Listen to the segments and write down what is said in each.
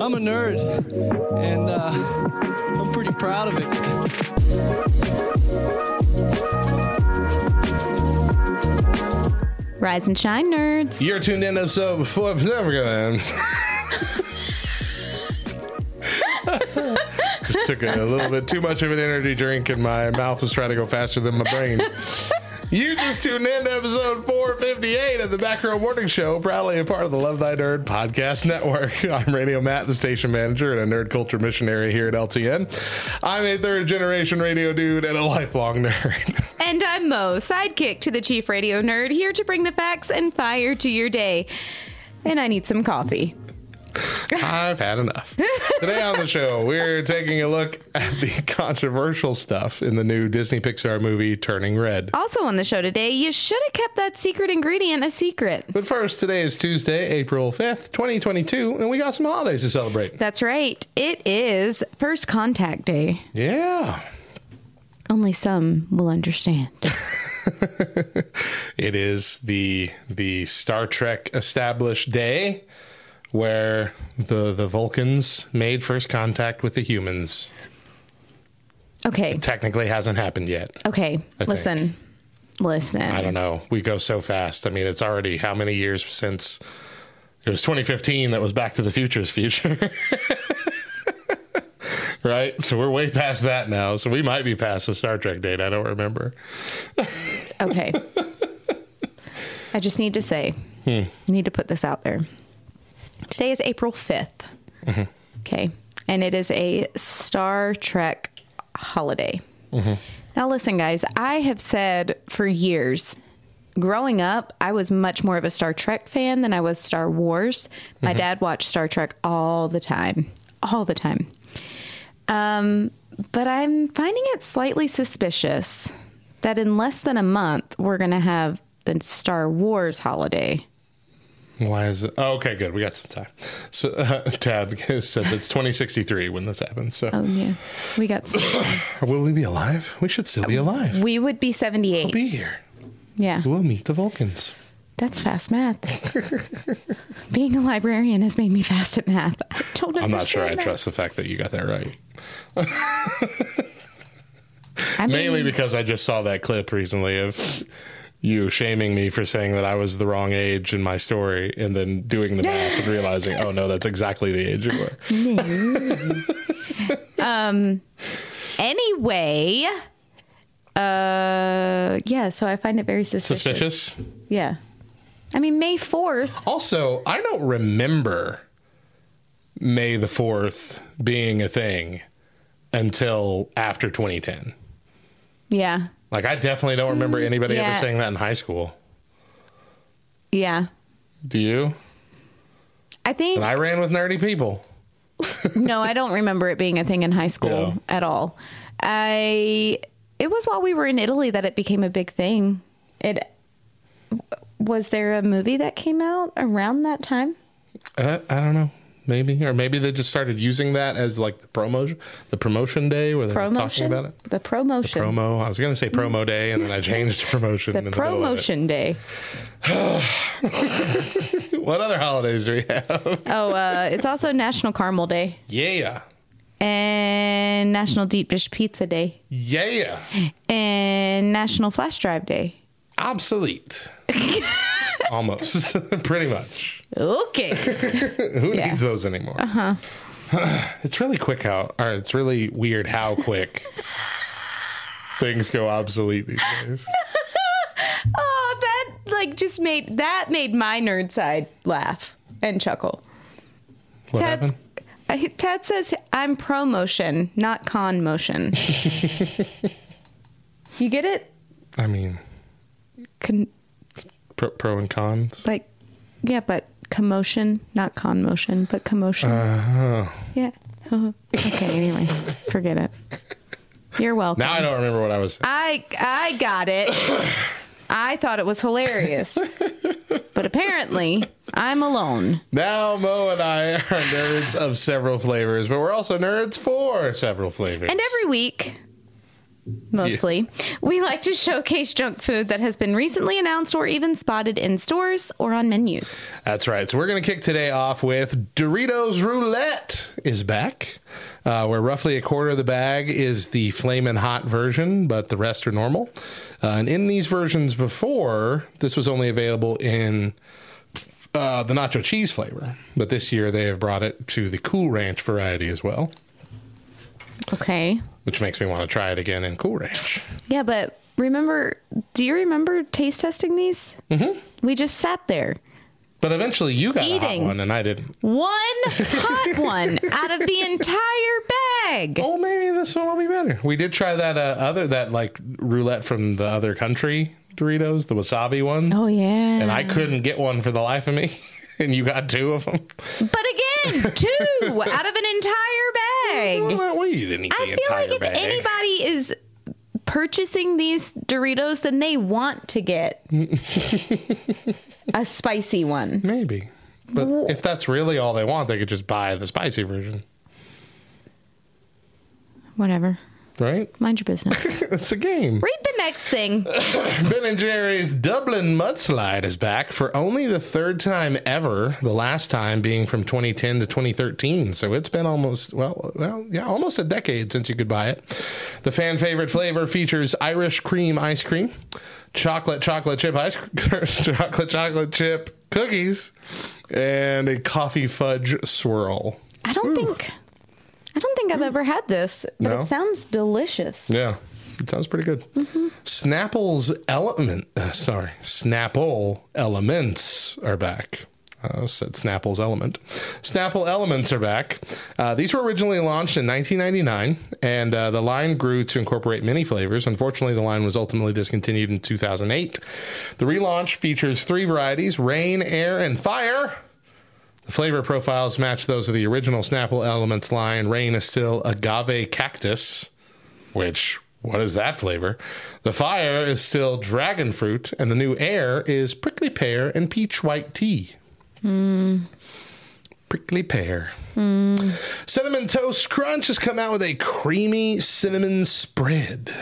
I'm a nerd, and uh, I'm pretty proud of it. Rise and shine, nerds. You're tuned in to episode four of Seven. Just took a little bit too much of an energy drink, and my mouth was trying to go faster than my brain. You just tuned in to episode 458 of the Back Row Morning Show, proudly a part of the Love Thy Nerd podcast network. I'm Radio Matt, the station manager and a nerd culture missionary here at LTN. I'm a third generation radio dude and a lifelong nerd. And I'm Mo, sidekick to the chief radio nerd, here to bring the facts and fire to your day. And I need some coffee. I've had enough. Today on the show, we're taking a look at the controversial stuff in the new Disney Pixar movie Turning Red. Also on the show today, you should have kept that secret ingredient a secret. But first, today is Tuesday, April 5th, 2022, and we got some holidays to celebrate. That's right. It is First Contact Day. Yeah. Only some will understand. It is the the Star Trek established day where the the Vulcans made first contact with the humans. Okay. Technically hasn't happened yet. Okay. think. Listen. Listen. I don't know. We go so fast. I mean, it's already how many years since it was 2015 that was Back to the Future's future. right? So we're way past that now. So we might be past the Star Trek date. I don't remember. Okay. I just need to say, hmm. need to put this out there. Today is April 5th. Mm-hmm. Okay. And it is a Star Trek holiday. Mm-hmm. Now, listen, guys, I have said for years, growing up, I was much more of a Star Trek fan than I was Star Wars. My mm-hmm. dad watched Star Trek all the time, all the time. Um, but I'm finding it slightly suspicious that in less than a month, we're going to have the Star Wars holiday. Why is it? Oh, okay, good. We got some time. So uh, Tad says it's 2063 when this happens. So Oh, yeah. We got. will we be alive? We should still be alive. we would be 78. We'll Be here. yeah. We'll meet the Vulcans. That's fast math. Being a librarian has made me fast at math. I don't I'm not sure I that. trust the fact that you got that right. I mean, Mainly because I just saw that clip recently of you shaming me for saying that I was the wrong age in my story and then doing the math and realizing, oh no, that's exactly the age you were. Um. Anyway, uh, yeah, so I find it very suspicious. Suspicious? Yeah. I mean, May 4th. Also, I don't remember May the 4th being a thing until after 2010. Yeah. Like, I definitely don't remember anybody yeah. ever saying that in high school. Yeah. Do you? I think, And I ran with nerdy people. no, I don't remember it being a thing in high school Yeah. at all. I, it was while we were in Italy that it became a big thing. It, was there a movie that came out around that time? Uh, I don't know. Maybe, or maybe they just started using that as like the promotion, the promotion day where they're talking about it. The promotion. Promo. I was going to say promo day, and then I changed to promotion. in the the promotion day. What other holidays do we have? Oh, uh, it's also National Caramel Day Yeah, and National Deep Dish Pizza Day yeah. and National Flash Drive Day. Obsolete. Almost, pretty much. Okay. Who Yeah. needs those anymore? Uh huh. it's really quick how, or it's really weird how quick things go obsolete these days. oh, that like just made that made my nerd side laugh and chuckle. What Ted's, happened? uh, Ted says I'm pro motion, not con motion. you get it? I mean, Con- pro, pro and cons. like, yeah, but commotion, not con motion, but commotion. Uh, yeah. Okay, anyway, forget it. You're welcome. Now I don't remember what I was. I I got it. I thought it was hilarious. But apparently, I'm alone. Now Mo and I are nerds of several flavors, but we're also nerds for several flavors. And every week, mostly, we like to showcase junk food that has been recently announced or even spotted in stores or on menus. That's right. So we're going to kick today off with Doritos Roulette is back, uh, where roughly a quarter of the bag is the flamin' hot version, but the rest are normal. Uh, and in these versions before, this was only available in uh, the nacho cheese flavor, but this year they have brought it to the Cool Ranch variety as well, Okay. which makes me want to try it again in Cool Ranch. Yeah, but remember, do you remember taste testing these? Mm-hmm. We just sat there. But eventually you got a hot Eating. one and I didn't. One hot one out of the entire bag. Oh, maybe this one will be better. We did try that uh, other that like roulette from the other country Doritos, the wasabi one, Oh, yeah. and I couldn't get one for the life of me. And you got two of them. But again, two out of an entire bag. Well, well, you didn't eat the I feel entire like if bag. anybody is purchasing these Doritos, then they want to get a spicy one. maybe, but if that's really all they want, they could just buy the spicy version, Whatever. Right? Mind your business. It's a game. Read the next thing. Ben and Jerry's Dublin Mudslide is back for only the third time ever. The last time being from 2010 to 2013. So it's been almost well, well, yeah, almost a decade since you could buy it. The fan favorite flavor features Irish cream ice cream, chocolate chocolate chip ice, chocolate chocolate chip cookies, and a coffee fudge swirl. I don't think. I don't think I've ever had this, but No? it sounds delicious. Yeah, it sounds pretty good. Snapple's element, uh, sorry, Snapple elements are back. Uh, said Snapple's element. Snapple elements are back. Uh, these were originally launched in 1999, and uh, the line grew to incorporate many flavors. Unfortunately, the line was ultimately discontinued in 2008. The relaunch features three varieties: rain, air, and fire. The flavor profiles match those of the original Snapple Elements line. Rain is still agave cactus, which, what is that flavor? The fire is still dragon fruit, and the new air is prickly pear and peach white tea. Hmm. Prickly pear. Hmm. Cinnamon Toast Crunch has come out with a creamy cinnamon spread.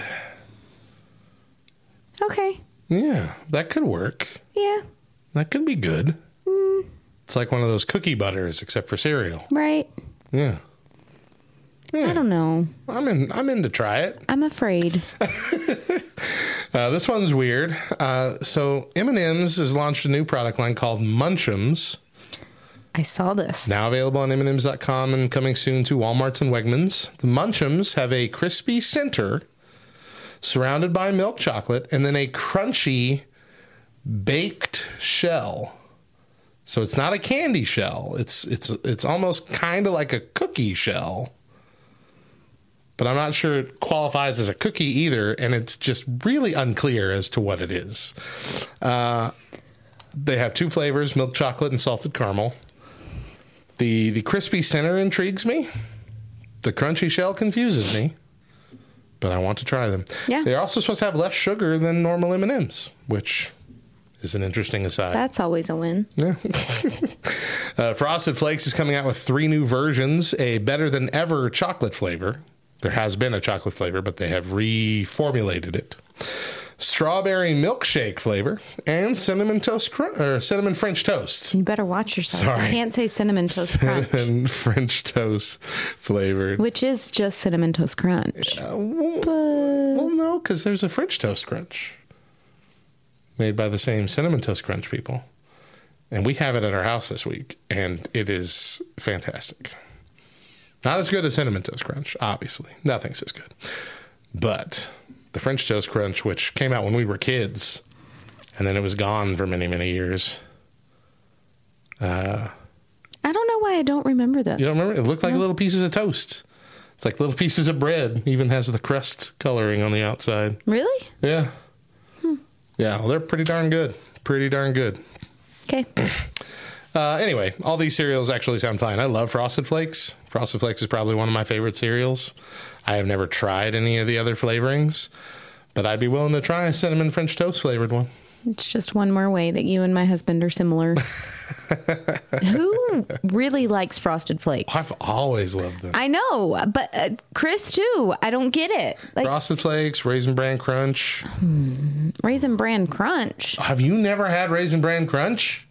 Okay. Yeah, that could work. Yeah. That could be good. Hmm. It's like one of those cookie butters, except for cereal. Right. Yeah. I don't know. I'm in. I'm in to try it. I'm afraid. Uh, this one's weird. Uh, so M&M's has launched a new product line called Munchums. I saw this. Now available on M&M's.com and coming soon to Walmart's and Wegmans. The Munchums have a crispy center surrounded by milk chocolate and then a crunchy baked shell. So it's not a candy shell. It's it's it's almost kind of like a cookie shell. But I'm not sure it qualifies as a cookie either, and it's just really unclear as to what it is. Uh, they have two flavors: milk chocolate and salted caramel. The the crispy center intrigues me. The crunchy shell confuses me. But I want to try them. Yeah. They're also supposed to have less sugar than normal M&Ms, which is an interesting aside. That's always a win. Yeah. uh, Frosted Flakes is coming out with three new versions a better than ever chocolate flavor. There has been a chocolate flavor, but they have reformulated it. Strawberry milkshake flavor and cinnamon toast cr- or cinnamon French toast. You better watch yourself. Sorry. I can't say cinnamon toast crunch, Cinnamon French toast flavored. which is just cinnamon toast crunch. Well, no, because there's a French toast crunch made by the same cinnamon toast crunch people. And we have it at our house this week, and it is fantastic. Not as good as cinnamon toast crunch, obviously. Nothing's as good. But the French toast crunch, which came out when we were kids, and then it was gone for many, many years. Uh, I don't know why I don't remember this. You don't remember? It looked like little pieces of toast. It's like little pieces of bread. Even has the crust coloring on the outside. Really? Yeah. Yeah, well, they're pretty darn good. Pretty darn good. Okay. Uh, anyway, all these cereals actually sound fine. I love Frosted Flakes. Frosted Flakes is probably one of my favorite cereals. I have never tried any of the other flavorings, but I'd be willing to try a cinnamon French toast flavored one. It's just one more way that you and my husband are similar. Who really likes frosted flakes? I've always loved them. I know, but uh, Chris too. I don't get it. Like Frosted Flakes, Raisin Bran Crunch. raisin bran crunch. Have you never had Raisin Bran Crunch?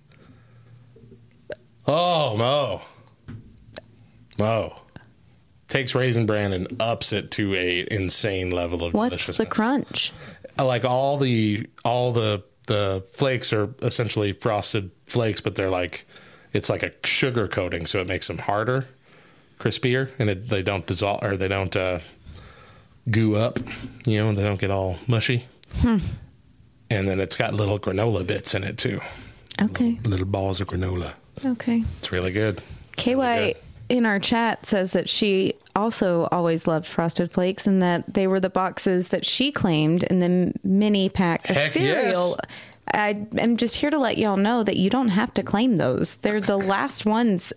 Oh, Mo. Mo. Takes Raisin Bran and ups it to a insane level of What's deliciousness. the crunch? like all the all the the flakes are essentially frosted flakes, but they're like it's like a sugar coating, so it makes them harder, crispier, and it, they don't dissolve or they don't uh, goo up. You know, they don't get all mushy. Hmm. And then it's got little granola bits in it too, Okay. little balls of granola. Okay. It's really good. KY Really good. In our chat says that she also always loved Frosted Flakes and that they were the boxes that she claimed in the mini pack of Heck cereal. I am just here to let y'all know that you don't have to claim those. They're the last ones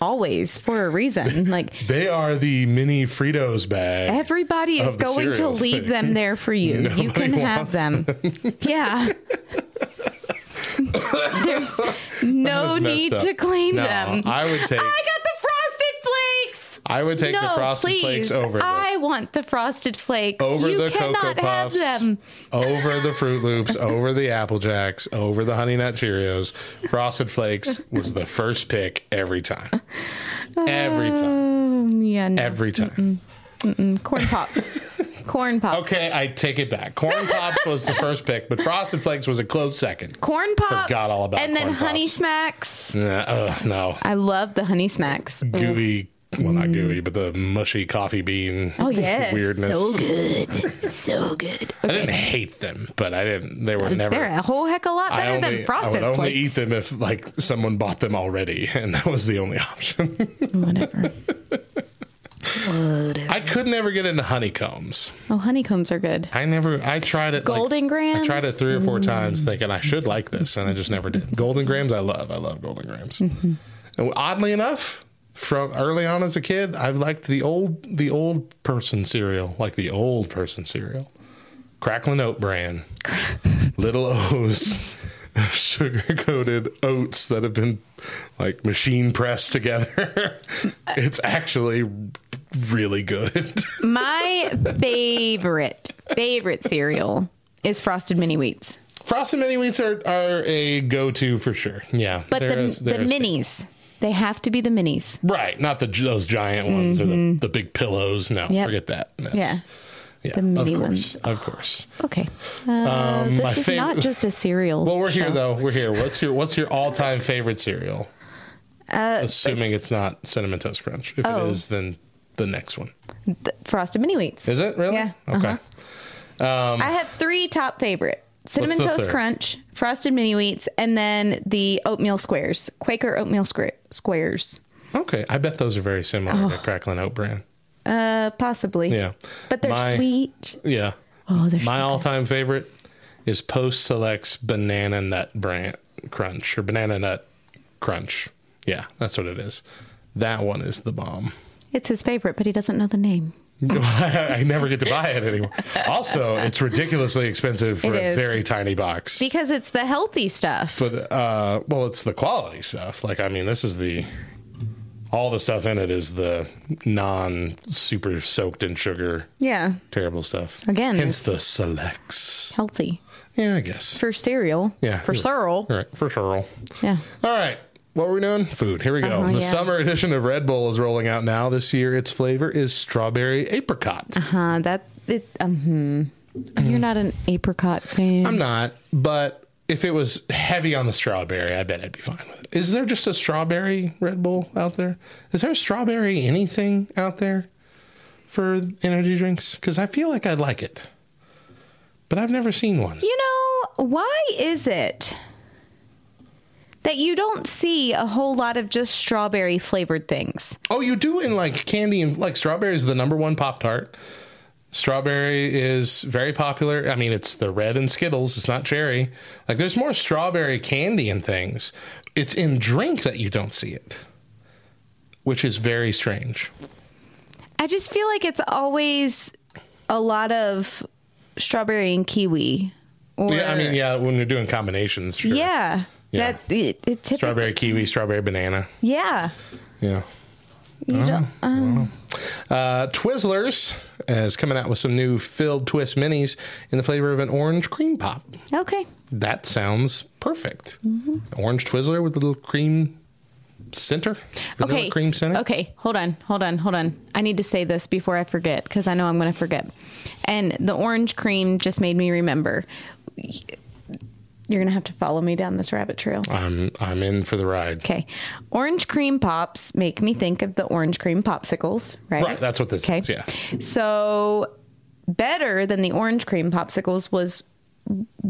always for a reason. Like They are the mini Fritos bag. everybody is going to leave them there for you. you can have wants them. Yeah. There's no need up. to claim No, them. I would take- I got the. I would take the Frosted please. Flakes over the I want the frosted flakes. over you the cannot Cocoa have Puffs, them. over the Froot Loops, over the Apple Jacks, over the Honey Nut Cheerios. Frosted Flakes was the first pick every time. Every time. Um, yeah, no. Every time. corn pops. corn pops. Okay, I take it back. Corn Pops was the first pick, but Frosted Flakes was a close second. Corn pops. Forgot all about And then honey Pops. smacks. Nah, ugh, no. I love the honey smacks. Gooey, well, not gooey, but the mushy coffee bean Oh yeah, weirdness. So good, so good. I didn't hate them, but I didn't, they were never. They're a whole heck of a lot better only, than frosted. I would only flakes. eat them if like someone bought them already, and that was the only option. Whatever. I could never get into honeycombs. Oh, honeycombs are good. I never. I tried it. like- Golden Grahams? I tried it three or four times, thinking I should like this, and I just never did. Golden Grahams, I love. I love golden Grahams. Mm-hmm. And oddly enough, from early on as a kid, I liked the old the old person cereal, like the old person cereal, crackling oat bran, little O's. Sugar coated oats that have been like machine pressed together. it's actually really good. My favorite favorite cereal is frosted mini wheats, Frosted mini wheats are, are a go to for sure. Yeah, but the is- the minis they have to be the minis. right? Not the those giant ones or the, the big pillows. No, Yep. forget that. Yeah. yeah, the mini of course, ones. of course. Okay. Uh, Um, my this is fav- not just a cereal. Well, we're here show. though. We're here. What's your What's your all time favorite cereal? Uh, Assuming it's not cinnamon toast crunch. If Oh. it is, then the next one frosted mini wheats. is it really? Yeah, Okay. uh-huh. I have three top favorite: cinnamon toast third? crunch, frosted mini wheats, and then the oatmeal squares, Quaker oatmeal square, squares. Okay. I bet those are very similar Oh. to crackling oat bran. Uh, possibly. Yeah. but they're My- sweet. Yeah. Oh, they're My so all time favorite is Post Select's Banana Nut Bran Crunch or Banana Nut Crunch. Yeah, that's what it is. That one is the bomb. It's his favorite, but he doesn't know the name. I never get to buy it anymore. Also, it's ridiculously expensive for a very tiny box. Because it's the healthy stuff. but uh, well, it's the quality stuff. Like, I mean, this is the all the stuff in it is the non super soaked in sugar yeah, terrible stuff. Again, hence the selects. healthy Yeah, I guess. for cereal. Yeah, for cereal. All right, for cereal. Yeah. All right. What were we doing? Food. Here we go. Uh-huh, the yeah. summer edition of Red Bull is rolling out now. This year, its flavor is strawberry apricot. Uh, huh. that it. Um, hmm. You're not an apricot fan. I'm not, but if it was heavy on the strawberry, I bet I'd be fine with it. Is there just a strawberry Red Bull out there? Is there a strawberry anything out there for energy drinks? Because I feel like I'd like it, but I've never seen one. You know, why is it that you don't see a whole lot of just strawberry flavored things? Oh, you do in like candy and like strawberry is the number one Pop Tart. Strawberry is very popular. I mean, it's the red and Skittles. It's not cherry. Like, there's more strawberry candy and things. it's in drink that you don't see it, which is very strange. I just feel like it's always a lot of strawberry and kiwi. Or, Yeah, I mean, yeah, when you're doing combinations, sure. Yeah. Yeah. That it, it typically, Strawberry kiwi, strawberry banana. Yeah. Yeah. You don't, um, Uh, Twizzlers is coming out with some new filled twist minis in the flavor of an orange cream pop. okay. That sounds perfect. Mm-hmm. Orange Twizzler with a little cream center. Okay. cream center. Okay. Hold on. Hold on. Hold on. I need to say this before I forget because I know I'm going to forget. And the orange cream just made me remember. You're going to have to follow me down this rabbit trail. I'm I'm in for the ride. Okay. Orange cream pops make me think of the orange cream popsicles, right? Right, that's what this okay. is, yeah. So, better than the orange cream popsicles was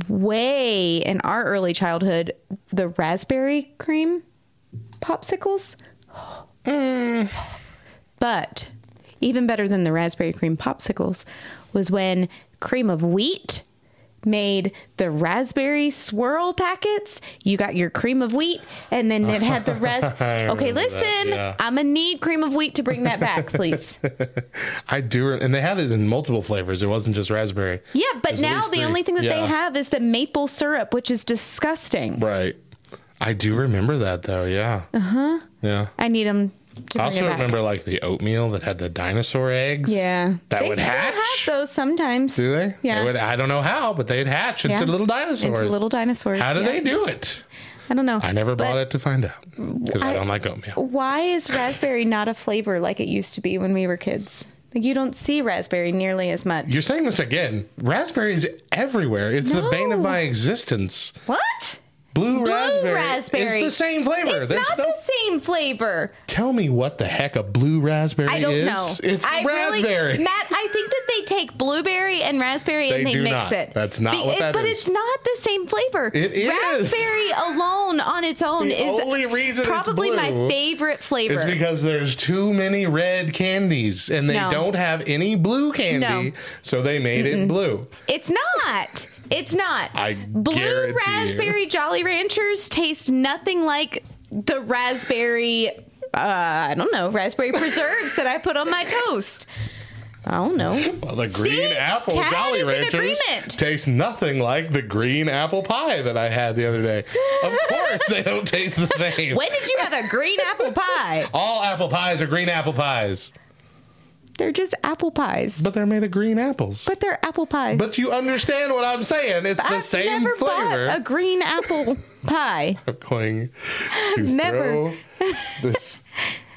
way in our early childhood the raspberry cream popsicles. Mm. But even better than the raspberry cream popsicles was when cream of wheat made the raspberry swirl packets. You got your cream of wheat, and then it had the rest. Okay, listen, yeah. I'm gonna need cream of wheat to bring that back, please. I do, and they had it in multiple flavors. It wasn't just raspberry. Yeah, but now the three. only thing that Yeah. they have is the maple syrup, which is disgusting. Right. I do remember that though. Yeah. Uh huh. Yeah. I need them I also remember like the oatmeal that had the dinosaur eggs. Yeah, That they would hatch? have those sometimes. Do they? Yeah. They would, I don't know how, but they'd hatch into Yeah. little dinosaurs. Into little dinosaurs. How do yeah. they do it? I don't know. I never bought it to find out because I, I- don't like oatmeal. Why is raspberry not a flavor like it used to be when we were kids? Like you don't see raspberry nearly as much. You're saying this again. Raspberries everywhere. It's the bane of my existence. What? Blue, Blue raspberry. raspberry. It's the same flavor. It's There's not no. the same flavor. Tell me what the heck a blue raspberry is. I don't is. know. It's I raspberry. Really, Matt, I think that they take blueberry and raspberry They and they do mix not. it. That's not what that But is. it's not the same flavor. It is. Raspberry alone on its own The is only reason probably my favorite flavor. It's because there's too many red candies and they No. don't have any blue candy, No. so they made it blue. It's not. It's not. I Blue guarantee you. raspberry Jolly Ranchers taste nothing like the raspberry. Uh, I don't know raspberry preserves that I put on my toast. I don't know. Well, the green See? apple Tad Jolly Ranchers taste nothing like the green apple pie that I had the other day. Of course, they don't taste the same. When did you have a green apple pie? All apple pies are green apple pies, They're just apple pies, but they're made of green apples. but they're apple pies. But you understand what I'm saying? It's the I've same never flavor. bought a green apple pie. I'm going to Never. throw this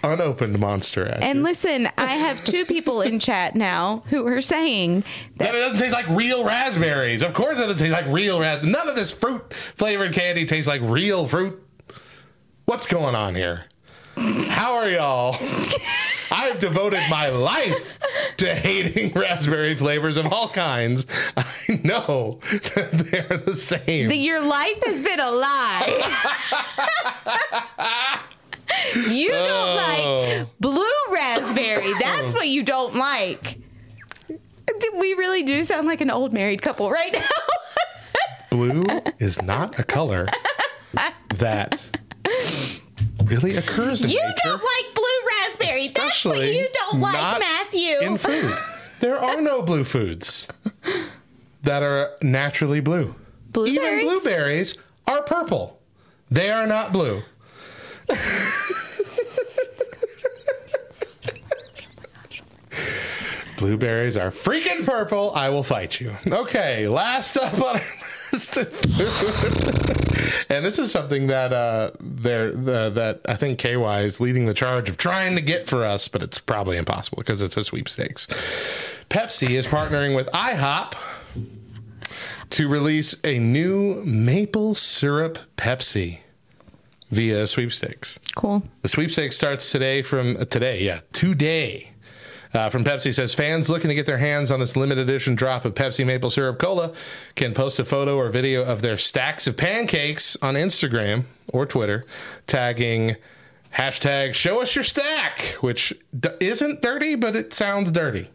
unopened monster at And you. listen, I have two people in chat now who are saying That it doesn't taste like real raspberries. Of course, it doesn't taste like real raspberries. None of this fruit flavored candy tastes like real fruit. What's going on here? How are y'all? I've devoted my life to hating raspberry flavors of all kinds. I know that they're the same. your life has been a lie. you don't Oh. like blue raspberry. That's what you don't like. We really do sound like an old married couple right now. Blue is not a color that really occurs in you nature. don't like blue raspberry. That's what you don't like, Matthew. in food. There are no blue foods that are naturally blue. Even Blueberries? blueberries are purple. They are not blue. Blueberries are freaking purple. I will fight you. Okay, last up on our list of food. And this is something that uh, they're, the, that I think KY is leading the charge of trying to get for us, but it's probably impossible because it's a sweepstakes. Pepsi is partnering with IHOP to release a new maple syrup Pepsi via sweepstakes. Cool. The sweepstakes starts today from uh, today, yeah, today. Uh, from Pepsi says fans looking to get their hands on this limited edition drop of Pepsi Maple Syrup Cola can post a photo or video of their stacks of pancakes on Instagram or Twitter, tagging hashtag Show Us Your Stack, which d- isn't dirty, but it sounds dirty.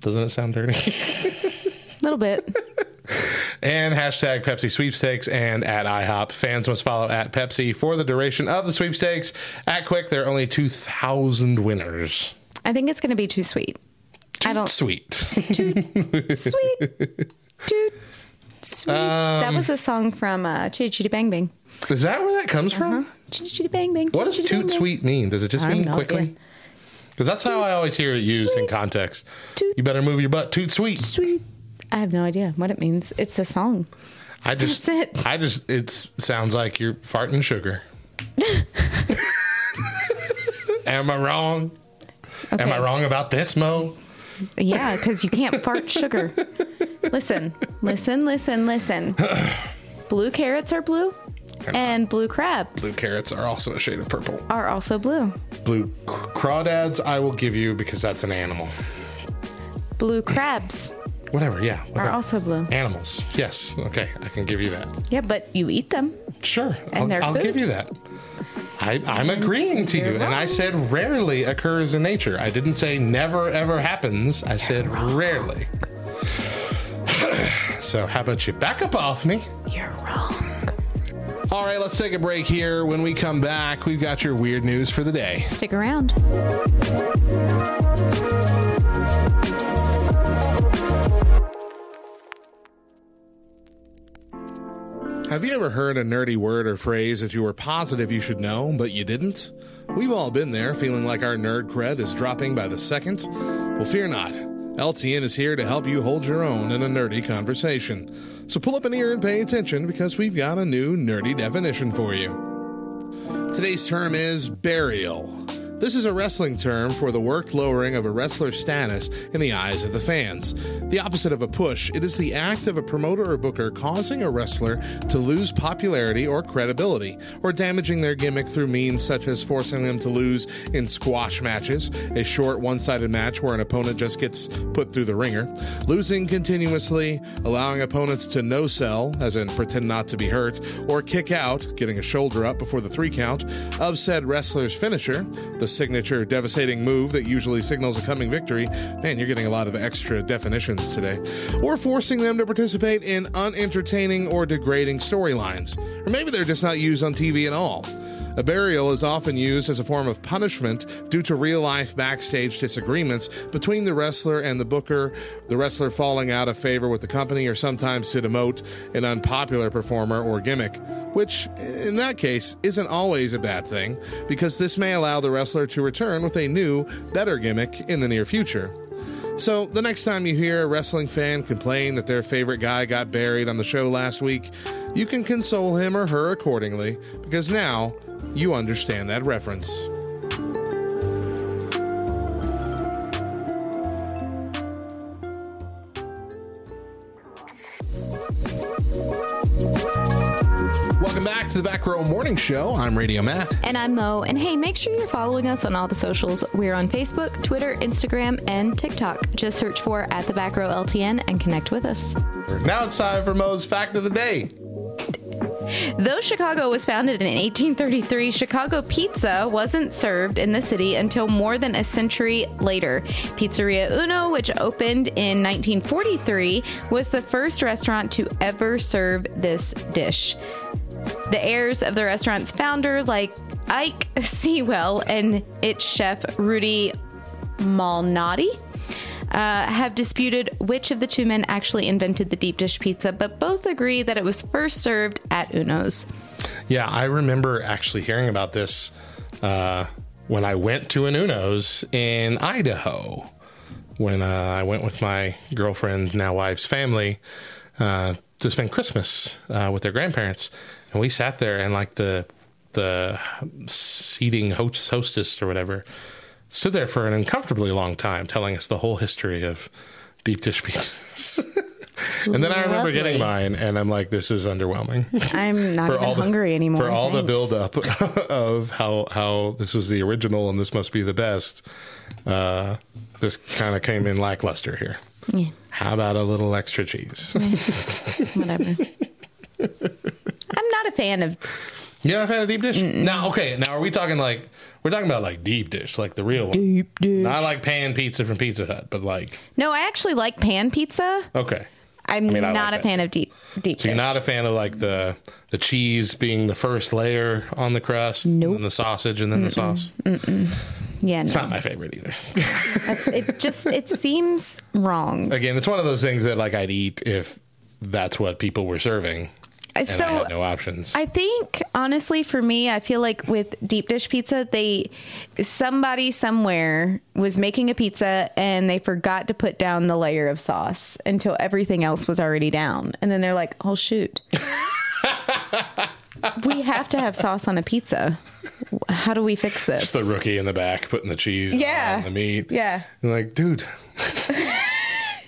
Doesn't it sound dirty? A little bit. and hashtag Pepsi sweepstakes and at IHOP. Fans must follow at Pepsi for the duration of the sweepstakes. At Quick, there are only 2,000 winners. I think it's going to be too sweet. I don't Sweet. sweet, too sweet. that was a song from uh, Chitty Chitty Bang Bang. Is that where that comes from? Chitty Chitty Bang Bang. What does toot bang sweet mean? Does it just mean quickly? Because that's how I always hear it used in context. Toot. You better move your butt. Toot sweet. Sweet. I have no idea what it means. It's a song. I just, That's it. I just, it sounds like you're farting sugar. Am I wrong? Am I wrong about this, Mo? Yeah, because you can't fart sugar. Listen, listen, listen, listen. Blue carrots are blue, and blue crabs Blue carrots are also a shade of purple. are also blue. Blue crawdads, I will give you because that's an animal. Blue crabs Whatever, yeah. are also blue. Animals. Yes. Okay, I can give you that. Yeah, but you eat them. Sure. I'll, I'll give you that. I, I'm agreeing to you. you're And I said rarely occurs in nature. I didn't say never ever happens. I said rarely. so how about you back up off me? You're wrong. All right, let's take a break here. When we come back, we've got your weird news for the day. Stick around. Have you ever heard a nerdy word or phrase that you were positive you should know, but you didn't? We've all been there, feeling like our nerd cred is dropping by the second. Well, fear not. LTN is here to help you hold your own in a nerdy conversation. So pull up an ear and pay attention because we've got a new nerdy definition for you. Today's term is burial. This is a wrestling term for the worked lowering of a wrestler's status in the eyes of the fans. The opposite of a push, it is the act of a promoter or booker causing a wrestler to lose popularity or credibility, or damaging their gimmick through means such as forcing them to lose in squash matches, a short one sided match where an opponent just gets put through the ringer, losing continuously, allowing opponents to no sell, as in pretend not to be hurt, or kick out, getting a shoulder up before the three count, of said wrestler's finisher, the signature devastating move that usually signals a coming victory. Man, you're getting a lot of extra definitions today. Or forcing them to participate in unentertaining or degrading storylines. Or maybe they're just not used on TV at all. A burial is often used as a form of punishment due to real life backstage disagreements between the wrestler and the booker, the wrestler falling out of favor with the company, or sometimes to demote an unpopular performer or gimmick, which, in that case, isn't always a bad thing because this may allow the wrestler to return with a new, better gimmick in the near future. So, the next time you hear a wrestling fan complain that their favorite guy got buried on the show last week, you can console him or her accordingly because now you understand that reference. Welcome back to the Back Row Morning Show. I'm Radio Matt. And I'm Mo. And hey, make sure you're following us on all the socials. We're on Facebook, Twitter, Instagram, and TikTok. Just search for at the back row LTN and connect with us. Now it's time for Mo's Fact of the Day. Though Chicago was founded in 1833, Chicago pizza wasn't served in the city until more than a century later. Pizzeria Uno, which opened in 1943, was the first restaurant to ever serve this dish. The heirs of the restaurant's founder, like Ike Sewell and its chef Rudy Malnati, uh, have disputed which of the two men actually invented the deep dish pizza, but both agree that it was first served at Uno's. Yeah, I remember actually hearing about this uh, when I went to an Uno's in Idaho. When uh, I went with my girlfriend, now wife's family, uh, to spend Christmas uh, with their grandparents, and we sat there and like the the seating host, hostess or whatever stood there for an uncomfortably long time, telling us the whole history of deep dish pizzas. and then I remember getting mine, and I'm like, this is underwhelming I'm not even the, hungry anymore. For all the thanks. build up of how how this was the original and this must be the best, uh, this kind of came in lackluster here. Yeah, How about a little extra cheese? whatever. I'm not a fan of. Yeah, I've had a deep dish. Now, okay, now are we talking like we're talking about like deep dish, like the real one, Deep dish. not like pan pizza from Pizza Hut, but like No, I actually like pan pizza. okay, I'm mean, I not like a that. fan of deep deep. So you're dish. not a fan of like the the cheese being the first layer on the crust, and Nope. then the sausage, and then the sauce. yeah, It's no. not my favorite either. It just it seems wrong. Again, it's one of those things that like I'd eat if that's what people were serving, and so I had no options. I think honestly for me, I feel like with deep dish pizza, they somebody somewhere was making a pizza and they forgot to put down the layer of sauce until everything else was already down. And then they're like, "Oh shoot. we have to have sauce on a pizza. How do we fix this?" It's the rookie in the back putting the cheese Yeah. on the meat. Yeah. You're like, dude,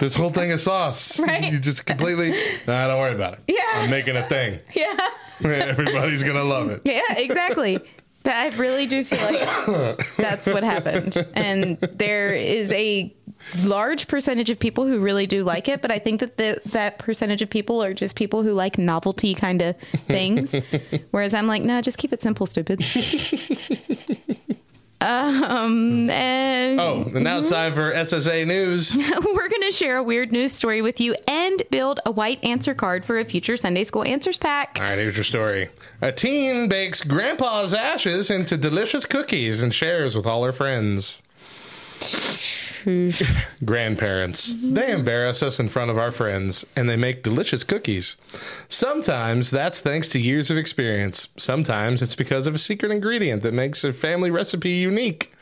this whole thing is sauce. Right. You just completely, nah, don't worry about it. Yeah. I'm making a thing. Yeah. Everybody's going to love it. Yeah, exactly. But I really do feel like that's what happened. And there is a large percentage of people who really do like it, but I think that the, that percentage of people are just people who like novelty kind of things. Whereas I'm like, nah, just keep it simple, stupid. Um, and Oh, and now it's time for SSA News. we're going to share a weird news story with you and build a white answer card for a future Sunday School Answers pack. All right, here's your story. A teen bakes grandpa's ashes into delicious cookies and shares with all her friends. Grandparents. Mm-hmm. They embarrass us in front of our friends and they make delicious cookies. Sometimes that's thanks to years of experience. Sometimes it's because of a secret ingredient that makes a family recipe unique.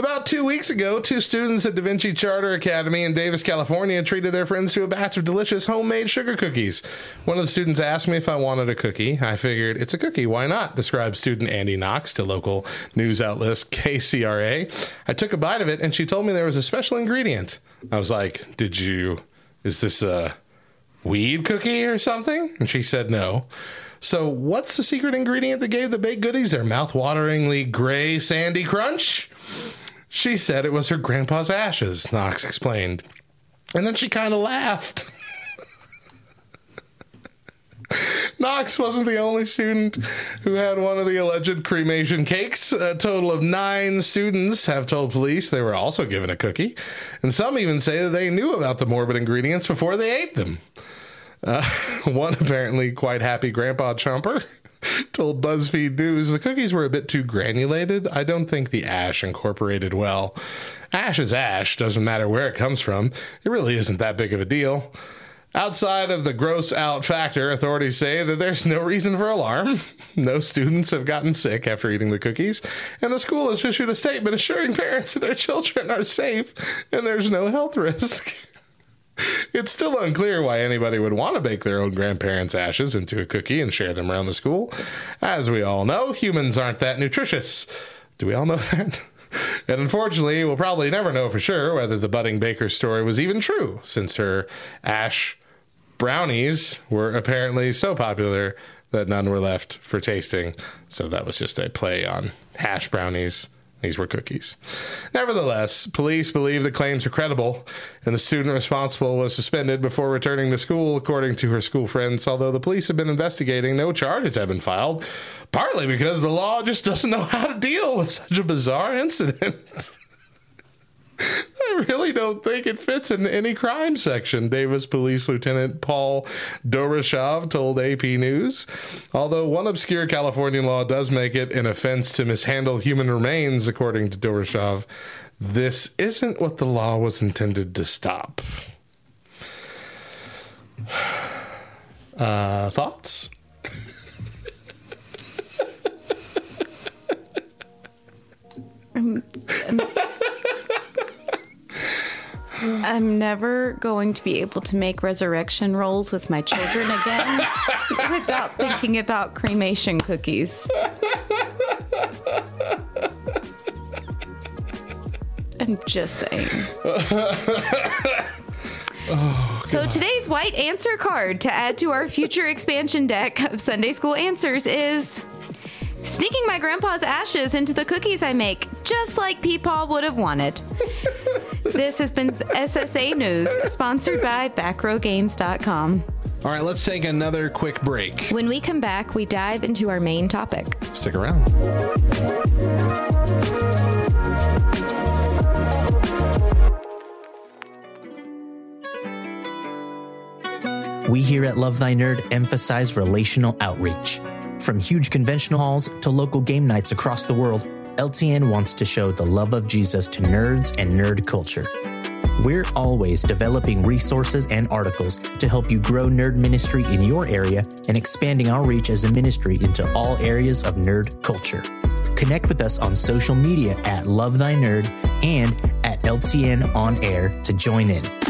About two weeks ago, two students at Da Vinci Charter Academy in Davis, California, treated their friends to a batch of delicious homemade sugar cookies. One of the students asked me if I wanted a cookie. I figured it's a cookie, why not? described student Andy Knox to local news outlet KCRA. I took a bite of it and she told me there was a special ingredient. I was like, Did you, is this a weed cookie or something? And she said no. So, what's the secret ingredient that gave the baked goodies their mouth-wateringly gray, sandy crunch? She said it was her grandpa's ashes, Knox explained. And then she kind of laughed. Knox wasn't the only student who had one of the alleged cremation cakes. A total of nine students have told police they were also given a cookie. And some even say that they knew about the morbid ingredients before they ate them. Uh, one apparently quite happy grandpa chomper told BuzzFeed News the cookies were a bit too granulated. I don't think the ash incorporated well. Ash is ash, doesn't matter where it comes from. It really isn't that big of a deal. Outside of the gross out factor, authorities say that there's no reason for alarm. No students have gotten sick after eating the cookies, and the school has issued a statement assuring parents that their children are safe and there's no health risk. It's still unclear why anybody would want to bake their own grandparents' ashes into a cookie and share them around the school. As we all know, humans aren't that nutritious. Do we all know that? And unfortunately, we'll probably never know for sure whether the budding baker's story was even true, since her ash brownies were apparently so popular that none were left for tasting. So that was just a play on hash brownies. These were cookies. Nevertheless, police believe the claims are credible, and the student responsible was suspended before returning to school, according to her school friends. Although the police have been investigating, no charges have been filed, partly because the law just doesn't know how to deal with such a bizarre incident. Really don't think it fits in any crime section, Davis Police Lieutenant Paul Doroshov told AP News. Although one obscure California law does make it an offense to mishandle human remains, according to Doroshov, this isn't what the law was intended to stop. Uh, thoughts? I'm never going to be able to make resurrection rolls with my children again without thinking about cremation cookies. I'm just saying. Oh, so today's white answer card to add to our future expansion deck of Sunday school answers is sneaking my grandpa's ashes into the cookies I make, just like Peepaw would have wanted. This has been SSA News, sponsored by BackRowGames.com. All right, let's take another quick break. When we come back, we dive into our main topic. Stick around. We here at Love Thy Nerd emphasize relational outreach. From huge convention halls to local game nights across the world, LTN wants to show the love of Jesus to nerds and nerd culture. We're always developing resources and articles to help you grow nerd ministry in your area and expanding our reach as a ministry into all areas of nerd culture. Connect with us on social media at Love Thy Nerd and at LTN On Air to join in.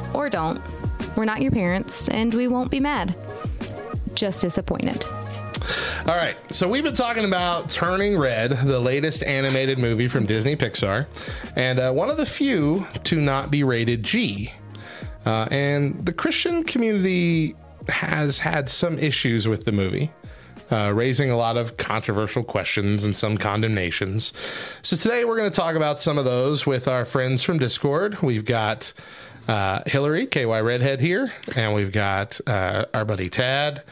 Or don't. We're not your parents, and we won't be mad. Just disappointed. All right, so we've been talking about Turning Red, the latest animated movie from Disney Pixar, and uh, one of the few to not be rated G. Uh, and the Christian community has had some issues with the movie. Uh, raising a lot of controversial questions and some condemnations. So, today we're going to talk about some of those with our friends from Discord. We've got uh, Hillary, KY Redhead, here, and we've got uh, our buddy Tad.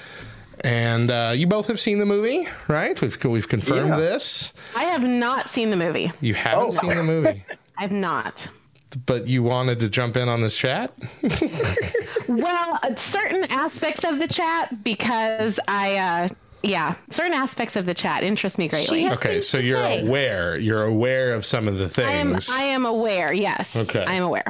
And uh, you both have seen the movie, right? We've we've confirmed Yeah. this. I have not seen the movie. You haven't seen the movie, I've not. but you wanted to jump in on this chat. Well, uh, certain aspects of the chat because I, uh, yeah, certain aspects of the chat interest me greatly. Okay, so you're say. aware. You're aware of some of the I am. things. I am aware. Yes. Okay. I am aware,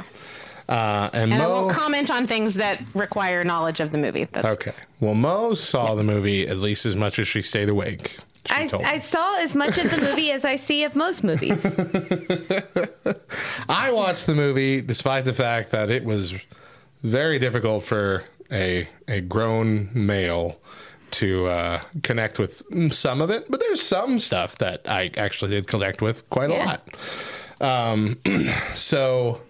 uh, and and I Mo. won't comment on things that require knowledge of the movie. That's, Okay. Well, Mo saw the movie at least as much as she stayed awake. She I, I saw as much of the movie as I see of most movies. I watched the movie despite the fact that it was very difficult for a a grown male to uh, connect with some of it, but there's some stuff that I actually did connect with quite a lot. Um, so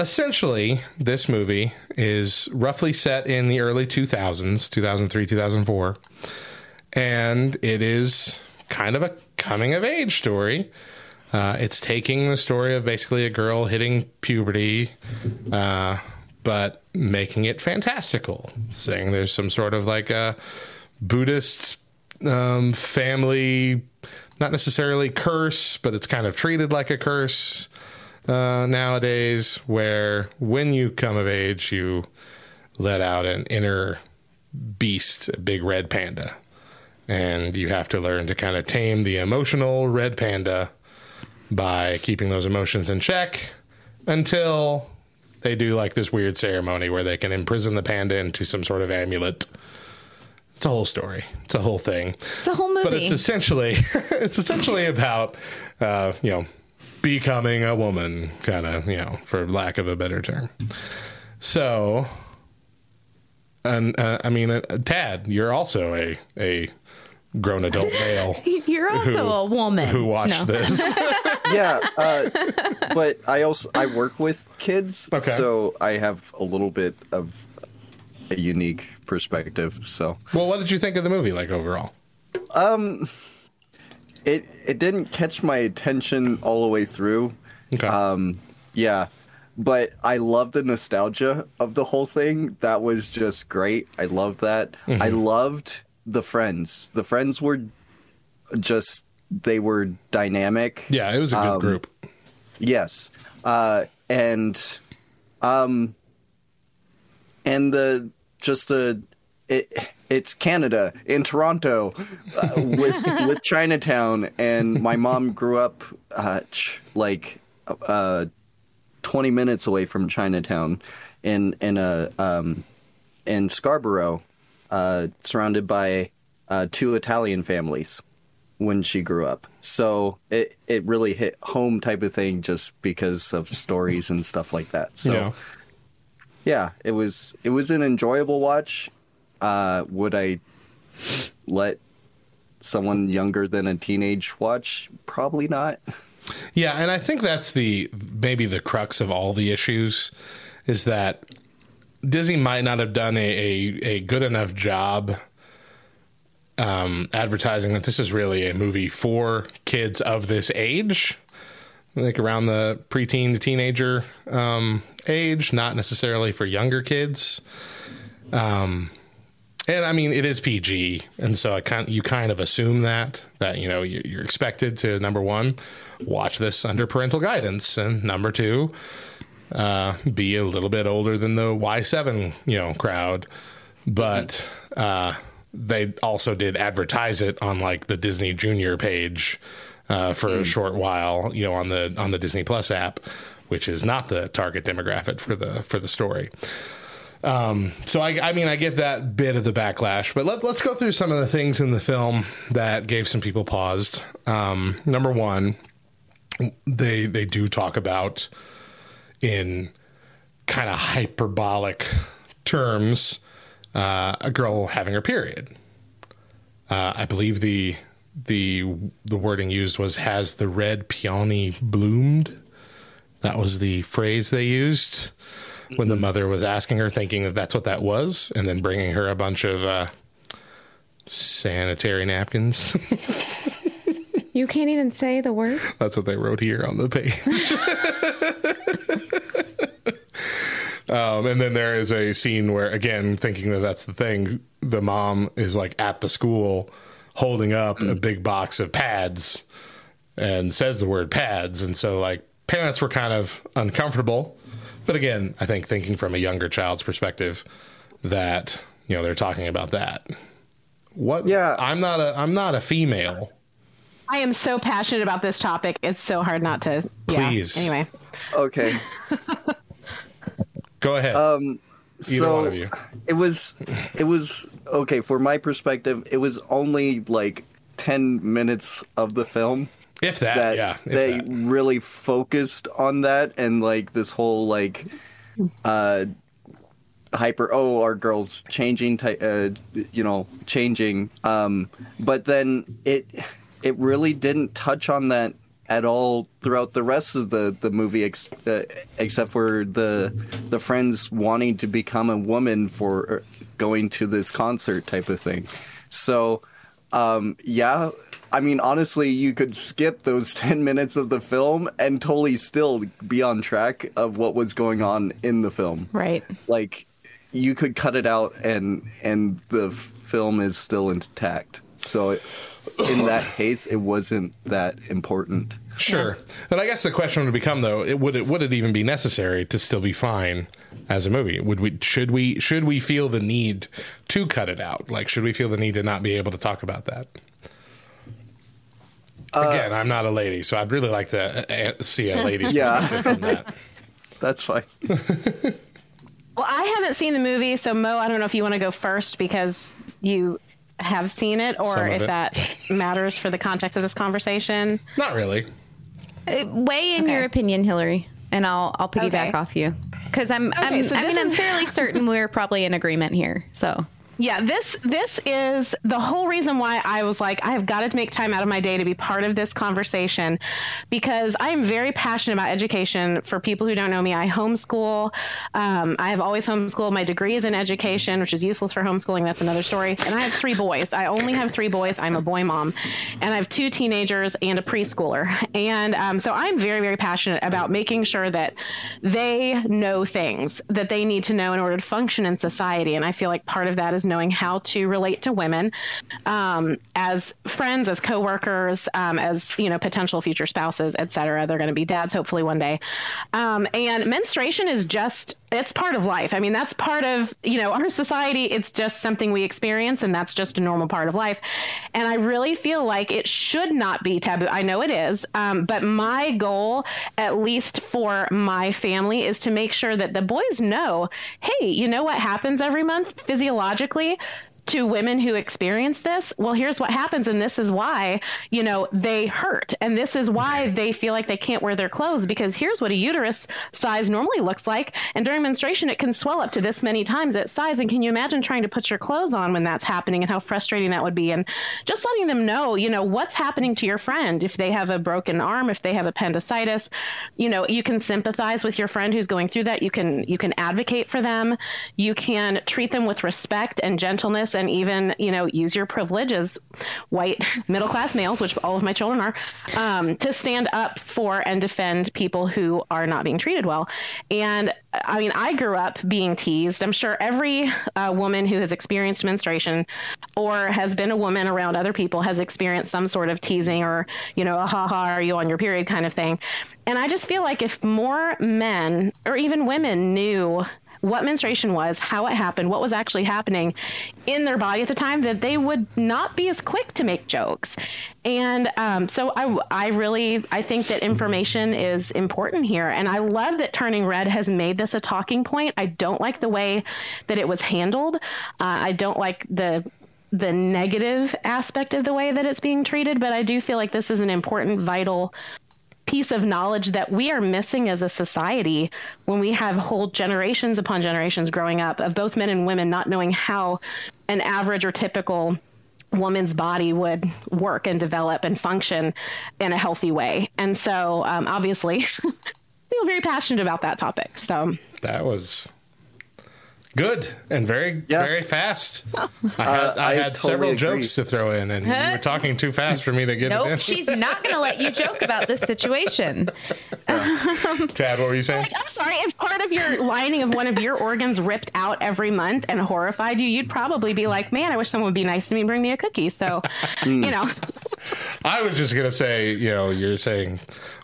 essentially, this movie is roughly set in the early 2000s, 2003, 2004, and it is kind of a coming of age story. Uh, it's taking the story of basically a girl hitting puberty, uh, but making it fantastical, saying there's some sort of like a Buddhist um, family, not necessarily curse, but it's kind of treated like a curse uh, nowadays, where when you come of age, you let out an inner beast, a big red panda. And you have to learn to kind of tame the emotional red panda by keeping those emotions in check until they do like this weird ceremony where they can imprison the panda into some sort of amulet. It's a whole story. It's a whole thing. It's a whole movie. But it's essentially it's essentially about uh, you know becoming a woman, kind of you know, for lack of a better term. So, and uh, I mean, uh, Tad, you're also a a grown adult male You're also who- a woman. who watched No. this. yeah, uh, but I also I work with kids, Okay. so I have a little bit of a unique perspective. So well, what did you think of the movie, like overall? It it didn't catch my attention all the way through. Okay. Um, yeah, but I love the nostalgia of the whole thing. That was just great. I loved that. Mm-hmm. I loved the friends. The friends were just they were dynamic. yeah, it was a good um, group. Yes. Uh, and um and the just the it it's Canada in Toronto uh, with with Chinatown and my mom grew up uh ch- like uh 20 minutes away from Chinatown in in a um in Scarborough uh surrounded by uh two Italian families when she grew up. So it it really hit home type of thing just because of stories and stuff like that. So Yeah. yeah, it was it was an enjoyable watch. Uh would I let someone younger than a teenage watch? Probably not. Yeah, and I think that's the maybe the crux of all the issues is that Disney might not have done a, a, a good enough job um, advertising that this is really a movie for kids of this age, like around the preteen to teenager um, age, not necessarily for younger kids. Um, and I mean, it is PG, and so I kind you kind of assume that that you know you- you're expected to number one watch this under parental guidance, and number two uh, be a little bit older than the Y7 you know crowd, but uh, they also did advertise it on like the Disney Junior page uh, for a short while, you know, on the on the Disney Plus app, which is not the target demographic for the for the story. Um, so I, I mean, I get that bit of the backlash, but let, let's go through some of the things in the film that gave some people paused. Um, number one, they they do talk about in kind of hyperbolic terms uh, a girl having her period. Uh, I believe the the the wording used was "has the red peony bloomed." That was the phrase they used when the mother was asking her, thinking that that's what that was, and then bringing her a bunch of uh, sanitary napkins. You can't even say the word. That's what they wrote here on the page. um, and then there is a scene where, again, thinking that that's the thing, the mom is like at the school holding up a big box of pads and says the word pads. And so, like, parents were kind of uncomfortable. But again, I think thinking from a younger child's perspective that, you know, they're talking about that. What? Yeah. I'm not a, I'm not a female. I am so passionate about this topic. It's so hard not to. Yeah. Please. Anyway. Okay. Go ahead. Um, Either so one of you. it was, it was okay. For my perspective, it was only like ten minutes of the film If that, that yeah. if they that. really focused on that and like this whole like uh hyper oh our girls changing ty- uh you know changing um but then it it really didn't touch on that at all throughout the rest of the the movie ex- uh, except for the the friends wanting to become a woman for uh, going to this concert type of thing so um yeah I mean, honestly, you could skip those 10 minutes of the film and totally still be on track of what was going on in the film. Right. Like, you could cut it out and and the f- film is still intact. So, it, in that case, it wasn't that important. Sure. And I guess the question would become though, it would it would it even be necessary to still be fine as a movie? Would we should we should we feel the need to cut it out? Like should we feel the need to not be able to talk about that? Again, I'm not a lady, so I'd really like to uh, uh, see a lady's Yeah. perspective from that. That's fine. Well, I haven't seen the movie, so Mo, I don't know if you want to go first because you have seen it, or if it. that matters for the context of this conversation. Not really. Uh, Weigh in Okay. your opinion, Hillary, and I'll I'll piggyback Okay. off you because I'm, I'm so I this mean I'm fairly certain we're probably in agreement here. So Yeah, this this is the whole reason why I was like, I have got to make time out of my day to be part of this conversation because I am very passionate about education. For people who don't know me, I homeschool. Um, I have always homeschooled. My degree is in education, which is useless for homeschooling. That's another story. And I have three boys. I only have three boys. I'm a boy mom, and I have two teenagers and a preschooler. And um, so I'm very very passionate about making sure that they know things that they need to know in order to function in society. And I feel like part of that is knowing how to relate to women um, as friends, as coworkers, um, as you know, potential future spouses, etc. They're going to be dads hopefully one day. Um, and menstruation is just it's part of life. I mean, that's part of you know our society. It's just something we experience, and that's just a normal part of life. And I really feel like it should not be taboo. I know it is, um, but my goal, at least for my family, is to make sure that the boys know, hey, you know what happens every month physiologically quickly to women who experience this, well, here's what happens, and this is why, you know, they hurt. And this is why they feel like they can't wear their clothes because here's what a uterus size normally looks like. And during menstruation, it can swell up to this many times its size. And can you imagine trying to put your clothes on when that's happening and how frustrating that would be? And just letting them know, you know, what's happening to your friend if they have a broken arm, if they have appendicitis, you know, you can sympathize with your friend who's going through that. You can you can advocate for them. You can treat them with respect and gentleness and even, you know, use your privilege as white middle class males, which all of my children are, um, to stand up for and defend people who are not being treated well. And I mean, I grew up being teased. I'm sure every uh, woman who has experienced menstruation or has been a woman around other people has experienced some sort of teasing or, you know, a ha ha, are you on your period kind of thing. And I just feel like if more men or even women knew what menstruation was, how it happened, what was actually happening in their body at the time, that they would not be as quick to make jokes. And um, so I, I really I think that information is important here, and I love that Turning Red has made this a talking point. I don't like the way that it was handled. Uh, I don't like the the negative aspect of the way that it's being treated, but I do feel like this is an important, vital piece of knowledge that we are missing as a society when we have whole generations upon generations growing up of both men and women not knowing how an average or typical woman's body would work and develop and function in a healthy way. And so, um, obviously, feel very passionate about that topic. So that was Good and very Yeah. very fast. I had, Uh, I I had totally several agree. jokes to throw in, and you were talking too fast for me to get it in. Nope, she's not going to let you joke about this situation. Tad, what were you saying? Like, I'm sorry, if part of your lining of one of your organs ripped out every month and horrified you, you'd probably be like, man, I wish someone would be nice to me and bring me a cookie. So, you know, I was just gonna say, you know, you're saying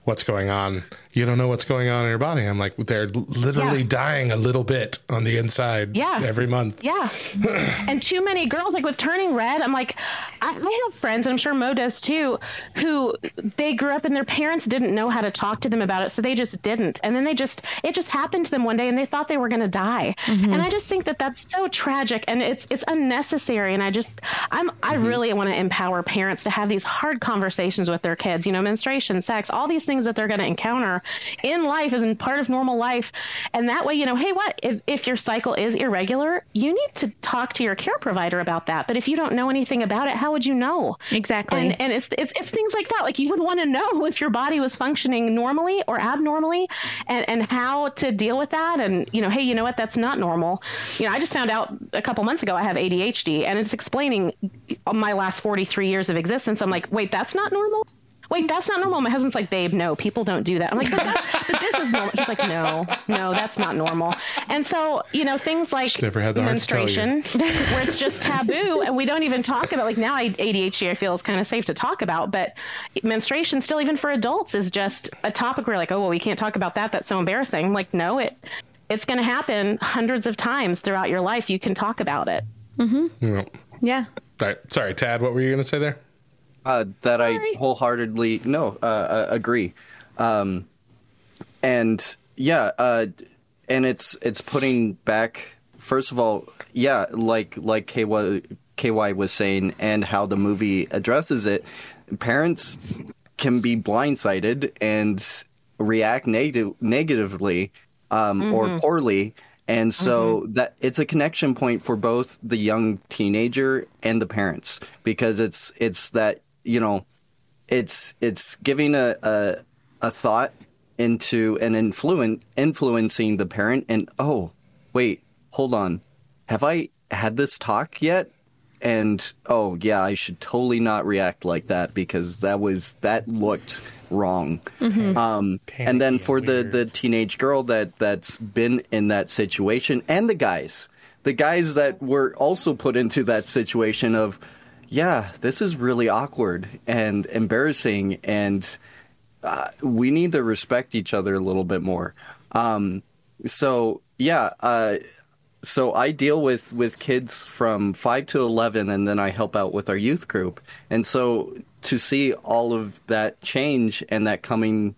what's going on. You don't know what's going on in your body. I'm like, they're literally Yeah. dying a little bit on the inside Yeah. every month. yeah. and too many girls, like with turning red, I'm like, I, I have friends, and I'm sure Mo does too, who they grew up and their parents didn't know how to talk to them about it. So they just didn't. And then they just, it just happened to them one day and they thought they were going to die. Mm-hmm. And I just think that that's so tragic and it's, it's unnecessary. And I just, I'm, I mm-hmm. really want to empower parents to have these hard conversations with their kids, you know, menstruation, sex, all these things that they're going to encounter in life as in part of normal life. And that way, you know, hey, what, if, if your cycle is irregular, you need to talk to your care provider about that. But if you don't know anything about it, how would you know? Exactly. And, and it's, it's, it's things like that. Like you would want to know if your body was functioning normally or abnormally and, and how to deal with that. And, you know, hey, you know what? That's not normal. You know, I just found out a couple months ago I have ADHD and it's explaining my last 43 years of existence. I'm like, wait, that's not normal? Wait, that's not normal. My husband's like, babe, no, people don't do that. I'm like, but, that's, but this is normal. He's like, no, no, that's not normal. And so, you know, things like never had the heart to tell you. menstruation, where it's just taboo, and we don't even talk about. Like now, I- ADHD, I feel is kind of safe to talk about, but menstruation, still, even for adults, is just a topic where like, oh, well, we can't talk about that. That's so embarrassing. I'm like, no, it it's going to happen hundreds of times throughout your life. You can talk about it. Mm-hmm. You know. yeah. All right, sorry, Tad. What were you gonna say there? Uh, that I wholeheartedly no uh, uh, agree, um, and yeah, uh, and it's it's putting back. First of all, yeah, like like KY, KY was saying, and how the movie addresses it. Parents can be blindsided and react neg- negatively um, or poorly. And so that it's a connection point for both the young teenager and the parents because it's it's that you know it's it's giving a a, a thought into an influence influencing the parent and oh wait hold on. Have I had this talk yet? And oh yeah I should totally not react like that because that was that looked wrong. Um and then for the the teenage girl that that's been in that situation and the guys the guys that were also put into that situation of yeah this is really awkward and embarrassing and uh, we need to respect each other a little bit more um so yeah uh so I deal with with kids from 5 to 11 and then I help out with our youth group. And so to see all of that change and that coming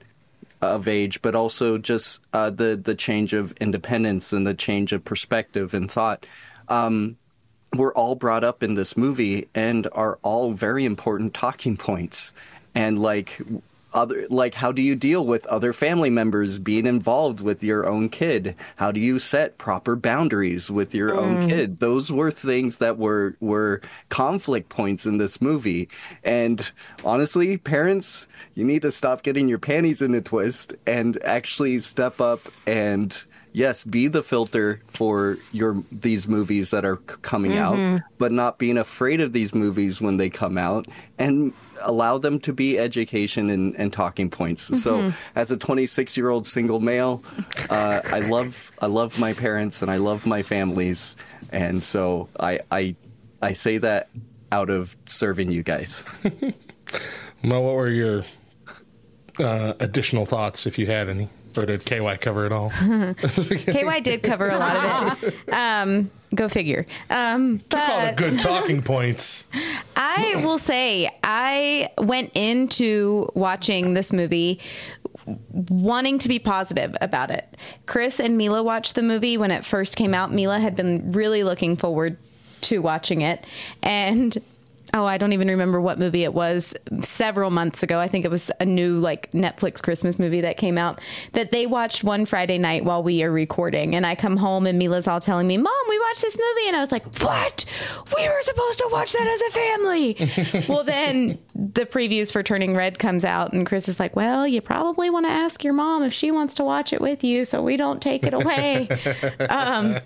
of age but also just uh, the the change of independence and the change of perspective and thought um were all brought up in this movie and are all very important talking points. And like other like how do you deal with other family members being involved with your own kid? How do you set proper boundaries with your own mm. kid? Those were things that were were conflict points in this movie. And honestly, parents, you need to stop getting your panties in a twist and actually step up and yes, be the filter for your these movies that are c- coming out, but not being afraid of these movies when they come out and allow them to be education and, and talking points. So, as a 26 year old single male, uh, I love I love my parents and I love my families, and so I I I say that out of serving you guys. Well, what were your uh, additional thoughts, if you had any? Or did KY cover it all? KY did cover a lot of it. Um, go figure. Um, All the but good talking points. I will say I went into watching this movie wanting to be positive about it. Chris and Mila watched the movie when it first came out. Mila had been really looking forward to watching it and oh, I don't even remember what movie it was several months ago. I think it was a new like Netflix Christmas movie that came out that they watched one Friday night while we are recording. And I come home and Mila's all telling me, Mom, we watched this movie. And I was like, What? We were supposed to watch that as a family. well, then the previews for Turning Red comes out, and Chris is like, Well, you probably want to ask your mom if she wants to watch it with you so we don't take it away. um,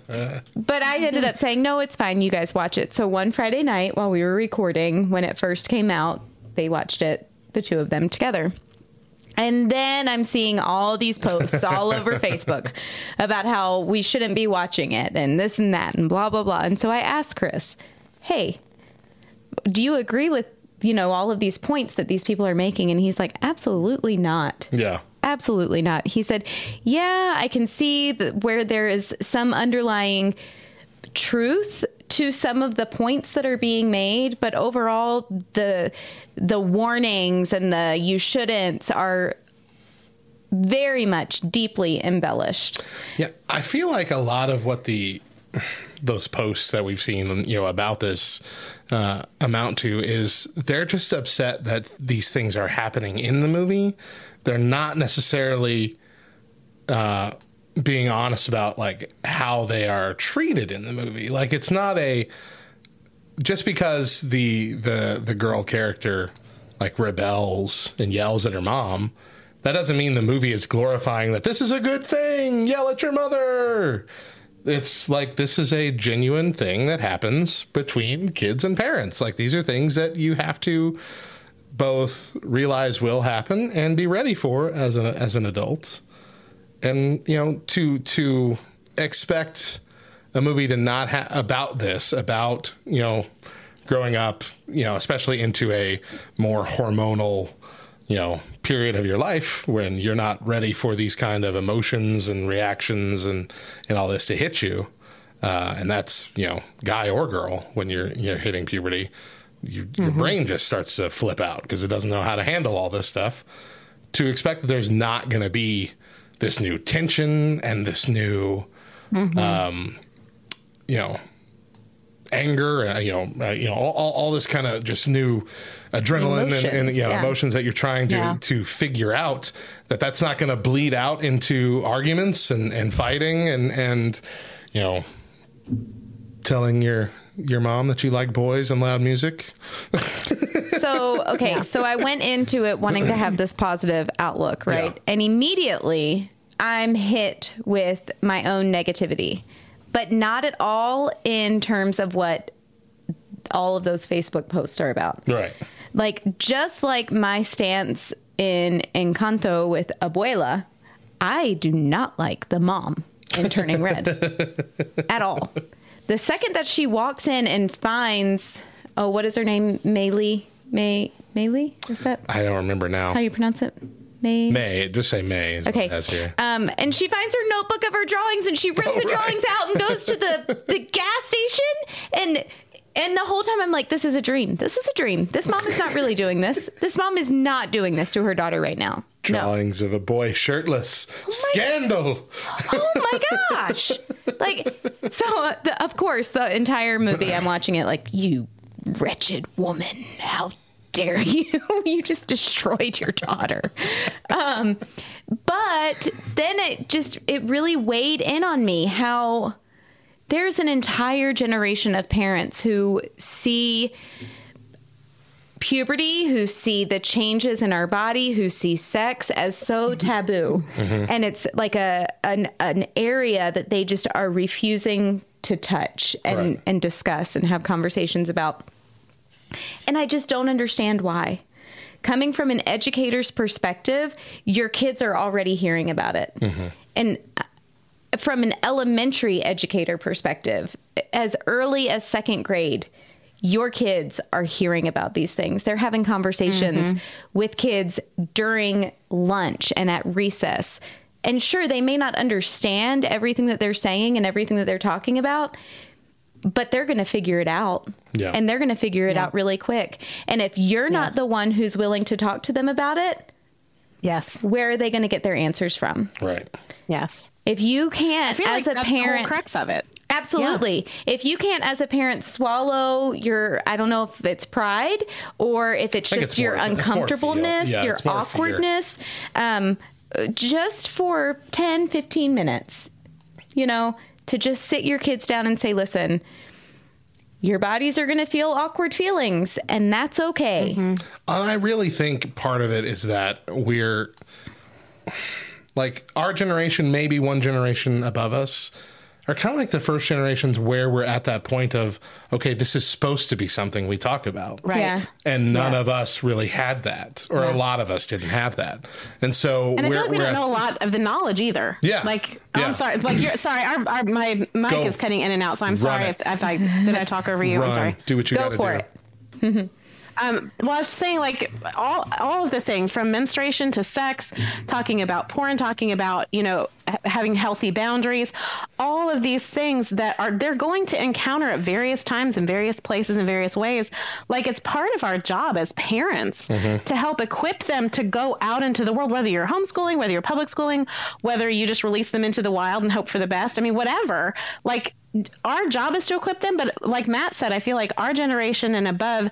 but I ended up saying, No, it's fine. You guys watch it. So one Friday night while we were recording, when it first came out, they watched it, the two of them together. And then I'm seeing all these posts all over Facebook about how we shouldn't be watching it and this and that and blah, blah, blah. And so I asked Chris, hey, do you agree with, you know, all of these points that these people are making? And he's like, absolutely not. Yeah. Absolutely not. He said, "Yeah, I can see that where there is some underlying truth to some of the points that are being made, but overall the the warnings and the you shouldn't are very much deeply embellished." Yeah, I feel like a lot of what the those posts that we've seen, you know, about this uh, amount to is they're just upset that these things are happening in the movie. They're not necessarily uh, being honest about like how they are treated in the movie. Like it's not a just because the the the girl character like rebels and yells at her mom that doesn't mean the movie is glorifying that this is a good thing yell at your mother it's like this is a genuine thing that happens between kids and parents. Like these are things that you have to both realize will happen and be ready for as a as an adult. And you know to to expect a movie to not ha- about this about you know growing up you know especially into a more hormonal you know period of your life when you're not ready for these kind of emotions and reactions and and all this to hit you. Uh, and that's you know guy or girl when you're you're hitting puberty you, your brain just starts to flip out because it doesn't know how to handle all this stuff. To expect that there's not going to be this new tension and this new um, you know anger uh, you know uh, you know all, all, all this kind of just new adrenaline and, and Emotions, you know, yeah. emotions that you're trying to Yeah. to figure out that that's not going to bleed out into arguments and and fighting and and you know telling your your mom that you like boys and loud music so okay so i went into it wanting to have this positive outlook right Yeah. and immediately i'm hit with my own negativity but not at all in terms of what all of those facebook posts are about. Right. Like just like my stance in encanto with abuela i do not like the mom in turning red at all. The second that she walks in and finds oh what is her name? Maylee? May maylee? Is that i don't remember now. how you pronounce it may may just say may is Okay. has here Um, and she finds her notebook of her drawings and she rips Oh, the right. drawings out and goes to the, the gas station and and the whole time I'm like, this is a dream. This is a dream. This mom is not really doing this. This mom is not doing this to her daughter right now. No. drawings of a boy shirtless my- scandal Oh my gosh. Like like so uh, the, of course the entire movie i'm watching it like you wretched woman how dare you you just destroyed your daughter um but then it just it really weighed in on me how there's an entire generation of parents who see puberty, who see the changes in our body, who see sex as so taboo. And it's like a an, an area that they just are refusing to touch and, Right. and discuss and have conversations about. And I just don't understand why. Coming from an educator's perspective, your kids are already hearing about it. And uh, from an elementary educator perspective, as early as second grade, your kids are hearing about these things. They're having conversations with kids during lunch and at recess. And sure, they may not understand everything that they're saying and everything that they're talking about, but they're going to figure it out. Yeah. And they're going to figure it out really quick. And if you're not Yes. the one who's willing to talk to them about it, Yes. where are they going to get their answers from? Right. Yes. If you can't, I feel as like a that's the whole parent, crux of it. Absolutely. If you can't, as a parent, swallow your, I don't know if it's pride or if it's just it's your more- uncomfortableness. Yeah, your it's more fear. awkwardness, um, just for 10, 15 minutes, you know, to just sit your kids down and say, listen, your bodies are going to feel awkward feelings, and that's okay. Mm-hmm. And I really think part of it is that we're like our generation, maybe one generation above us, are kind of like the first generations where we're at that point of, okay, this is supposed to be something we talk about. Right. Yeah. And none Yes. of us really had that, or a lot of us didn't have that. And so And I we're, feel like we we're don't at- know a lot of the knowledge either. Yeah. Like, Yeah. I'm sorry. Like, you're sorry. Our, our my mic Go. is cutting in and out, so I'm sorry if, if I did I talk over you. run, I'm sorry. do what you Go got to for do. it. Um, well, I was saying like all all of the things from menstruation to sex, talking about porn, talking about you know ha- having healthy boundaries, all of these things that are they're going to encounter at various times in various places in various ways. Like it's part of our job as parents mm-hmm. to help equip them to go out into the world, whether you're homeschooling, whether you're public schooling, whether you just release them into the wild and hope for the best. I mean, whatever. Like our job is to equip them, but like Matt said, I feel like our generation and above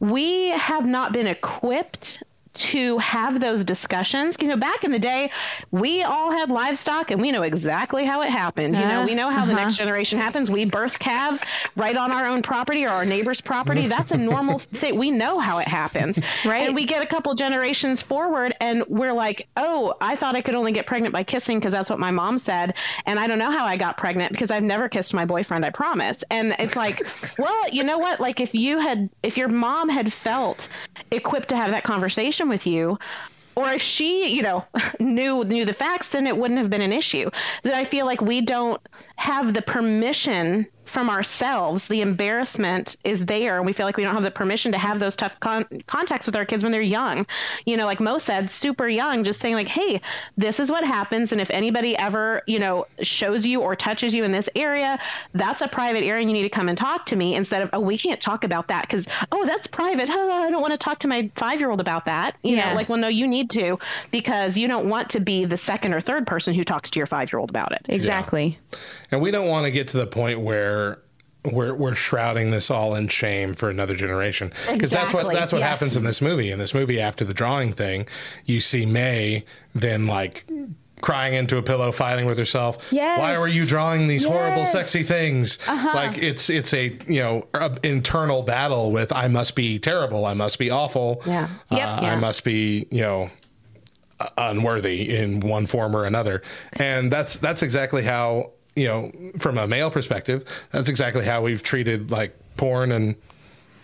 we have not been equipped to have those discussions. You know, back in the day, we all had livestock and we know exactly how it happened. You know, we know how the uh-huh. next generation happens. We birth calves right on our own property or our neighbor's property. Mm. That's a normal thing. We know how it happens. Right. And we get a couple generations forward and we're like, oh, I thought I could only get pregnant by kissing because that's what my mom said. And I don't know how I got pregnant because I've never kissed my boyfriend, I promise. And it's like, well, you know what? Like if you had, if your mom had felt equipped to have that conversation with you, or if she, you know, knew knew the facts, then it wouldn't have been an issue. That I feel like we don't have the permission from ourselves. The embarrassment is there, and we feel like we don't have the permission to have those tough con- contacts with our kids when they're young. You know, like Mo said, super young, just saying like, "Hey, this is what happens, and if anybody ever, you know, shows you or touches you in this area, that's a private area, and you need to come and talk to me." Instead of, "Oh, we can't talk about that because oh, that's private. Oh, I don't want to talk to my five year old about that." You Yeah. know, like, well, no, you need to because you don't want to be the second or third person who talks to your five year old about it. Exactly. And we don't want to get to the point where we're we're shrouding this all in shame for another generation because that's what that's what yes. happens in this movie. In this movie, after the drawing thing, you see Mei then like crying into a pillow, fighting with herself. Yes. Why were you drawing these horrible, sexy things? Like it's it's a you know a internal battle with I must be terrible, I must be awful, Yeah. uh, Yep. I must be you know unworthy in one form or another. And that's that's exactly how, you know, from a male perspective, that's exactly how we've treated like porn and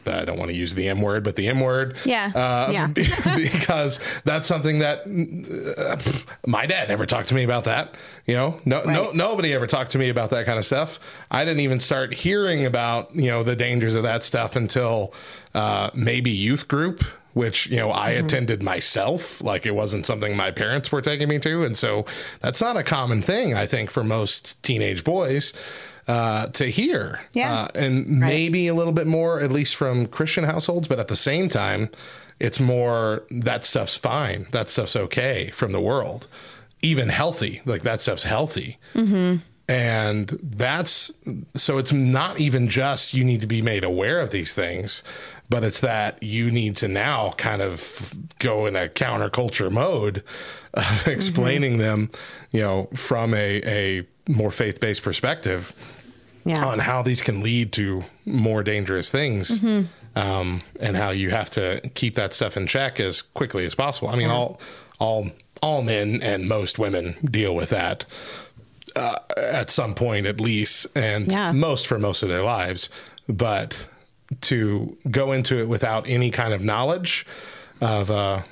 I don't want to use the M word, but the M word. Yeah. Uh, Yeah. because that's something that uh, pff, my dad never talked to me about that. You know, no, no, nobody ever talked to me about that kind of stuff. I didn't even start hearing about, you know, the dangers of that stuff until uh, maybe youth group, which, you know, I Mm-hmm. attended myself. Like it wasn't something my parents were taking me to. And so that's not a common thing, I think, for most teenage boys uh, to hear. Yeah. Uh, and maybe a little bit more, at least from Christian households, but at the same time, it's more that stuff's fine. That stuff's okay from the world, even healthy. Like that stuff's healthy. And that's so it's not even just you need to be made aware of these things, but it's that you need to now kind of go in a counterculture mode, uh, explaining them, you know, from a, a more faith based perspective Yeah. on how these can lead to more dangerous things um, and how you have to keep that stuff in check as quickly as possible. I mean, all all all men and most women deal with that uh, at some point at least, and Yeah. most for most of their lives. But to go into it without any kind of knowledge of uh,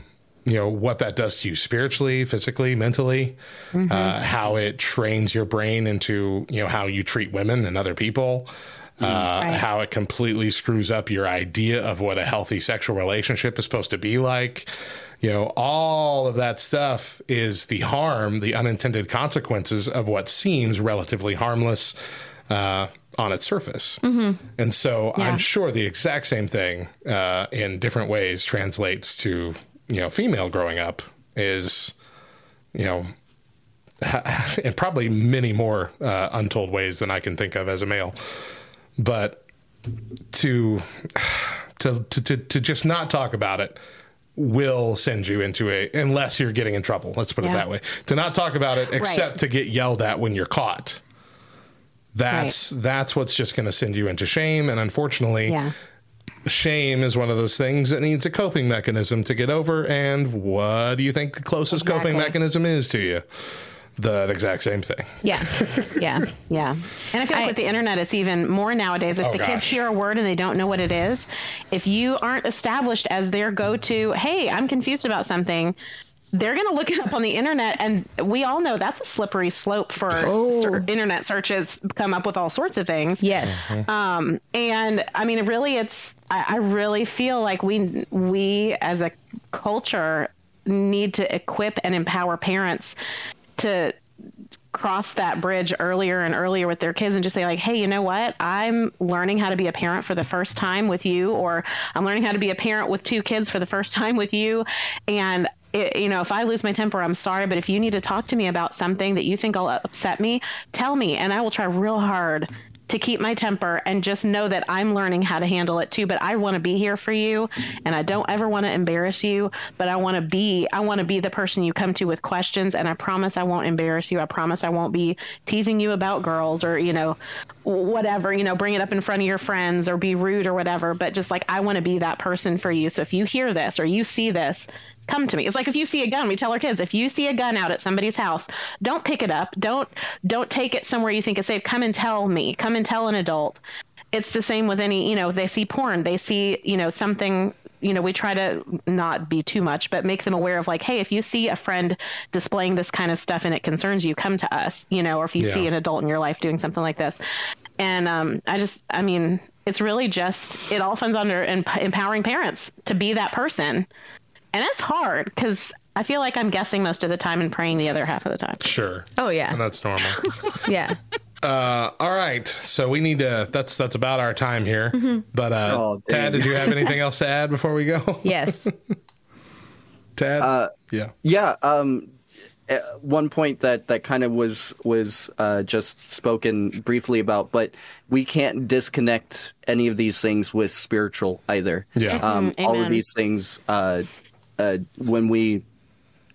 you know what that does to you spiritually, physically, mentally, uh, how it trains your brain into you know how you treat women and other people. Uh, How it completely screws up your idea of what a healthy sexual relationship is supposed to be like. You know, all of that stuff is the harm, the unintended consequences of what seems relatively harmless uh, on its surface. And so I'm sure the exact same thing uh, in different ways translates to, you know, female growing up is, you know, and probably many more uh, untold ways than I can think of as a male. But to, to, to, to, to just not talk about it will send you into a, unless you're getting in trouble. Let's put it that way. To not talk about it except to get yelled at when you're caught. That's that's what's just going to send you into shame and unfortunately Yeah. shame is one of those things that needs a coping mechanism to get over and what do you think the closest coping mechanism is to you? The exact same thing. Yeah. Yeah. Yeah. And I feel like I- with the internet, it's even more nowadays. If Oh, the kids hear a word and they don't know what it is, if you aren't established as their go to, hey, I'm confused about something, they're going to look it up on the internet. And we all know that's a slippery slope for ser- internet searches, come up with all sorts of things. Yes. Um, and I mean, really, it's, I, I really feel like we, we as a culture need to equip and empower parents to cross that bridge earlier and earlier with their kids and just say like hey you know what? I'm learning how to be a parent for the first time with you or i'm learning how to be a parent with two kids for the first time with you. And it, you know if i lose my temper i'm sorry but if you need to talk to me about something that you think will upset me tell me and i will try real hard to keep my temper and just know that I'm learning how to handle it too. But I want to be here for you and I don't ever want to embarrass you, but I want to be, I want to be the person you come to with questions. And I promise I won't embarrass you. I promise I won't be teasing you about girls or, you know, whatever, you know, bring it up in front of your friends or be rude or whatever. But just like, I want to be that person for you. So if you hear this or you see this, come to me. It's like if you see a gun, we tell our kids, if you see a gun out at somebody's house, don't pick it up. Don't don't take it somewhere you think is safe. Come and tell me. Come and tell an adult. It's the same with any, you know, they see porn, they see, you know, something you know, we try to not be too much, but make them aware of like, hey, if you see a friend displaying this kind of stuff and it concerns you, come to us, you know, or if you Yeah. see an adult in your life doing something like this. And um, I just, I mean, it's really just, it all comes under emp- empowering parents to be that person. And it's hard because I feel like I'm guessing most of the time and praying the other half of the time. Sure. Oh yeah. And that's normal. Yeah. Uh, all right. So we need to. That's that's about our time here. But uh, Oh. Tad, did you have anything else to add before we go? Yes. Tad. yeah. Yeah. Um, uh, one point that that kind of was was uh, just spoken briefly about, but we can't disconnect any of these things with spiritual either. Yeah. Um, Mhm, all of these things, uh, uh, when we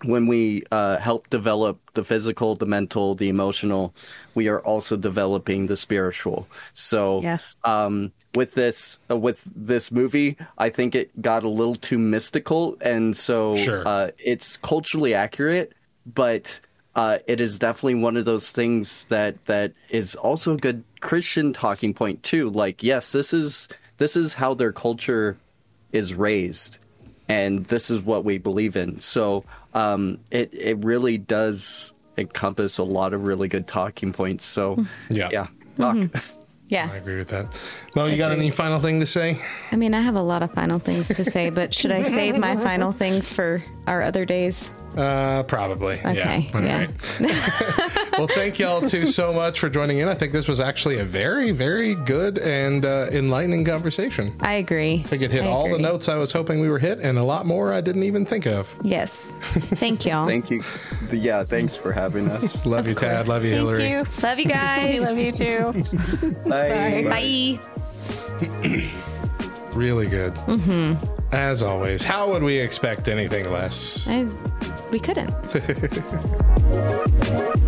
when we uh, help develop the physical, the mental, the emotional, we are also developing the spiritual. So, Yes. um, with this uh, with this movie, I think it got a little too mystical, and so Sure. uh, it's culturally accurate, but uh, it is definitely one of those things that that is also a good Christian talking point too. Like, yes, this is this is how their culture is raised, and this is what we believe in. So um, it it really does encompass a lot of really good talking points. So Yeah. yeah, talk. I Yeah. agree with that. Mo, you got any final thing to say? I mean, I have a lot of final things to say, but should I save my final things for our other days? Uh, probably. Okay, Yeah. All yeah. right. well, thank y'all too so much for joining in. I think this was actually a very, very good and uh, enlightening conversation. I agree. I think it hit I all the notes I was hoping we were hit, and a lot more I didn't even think of. Yes. Thank y'all. Thank you. Yeah, thanks for having us. Love you, Tad. Love you, Thank Hillary. you. Love you guys. We love you too. Bye. Bye. Really good. Mm-hmm. As always, how would we expect anything less? I, we couldn't.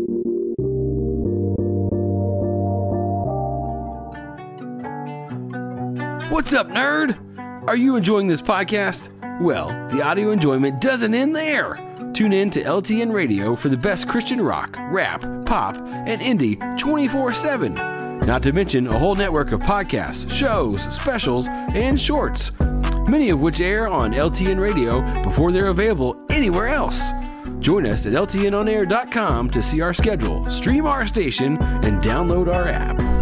What's up, nerd? Are you enjoying this podcast? Well, the audio enjoyment doesn't end there. Tune in to LTN Radio for the best Christian rock, rap, pop, and indie 24 7. Not to mention a whole network of podcasts, shows, specials, and shorts, many of which air on LTN Radio before they're available anywhere else. Join us at LTNOnAir.com to see our schedule, stream our station, and download our app.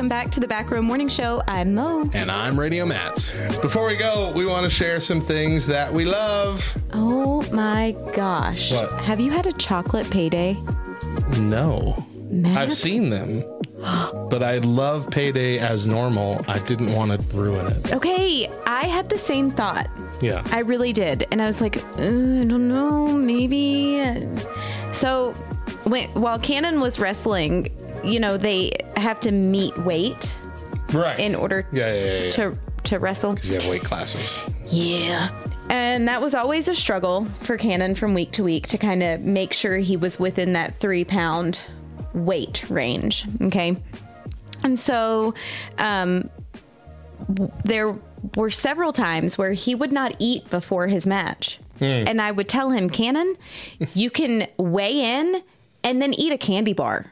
Welcome back to the Back Row Morning Show. I'm Mo. And I'm Radio Matt. Before we go, we want to share some things that we love. Oh my gosh. What? Have you had a chocolate payday? No. Matt? I've seen them, but I love payday as normal. I didn't want to ruin it. Okay, I had the same thought. Yeah. I really did. And I was like, uh, I don't know, maybe. So when, while Cannon was wrestling, you know, they have to meet weight right. in order yeah, yeah, yeah, to to wrestle. you have weight classes. Yeah. And that was always a struggle for Cannon from week to week to kind of make sure he was within that three pound weight range. Okay. And so um, there were several times where he would not eat before his match. And I would tell him, Cannon, you can weigh in and then eat a candy bar.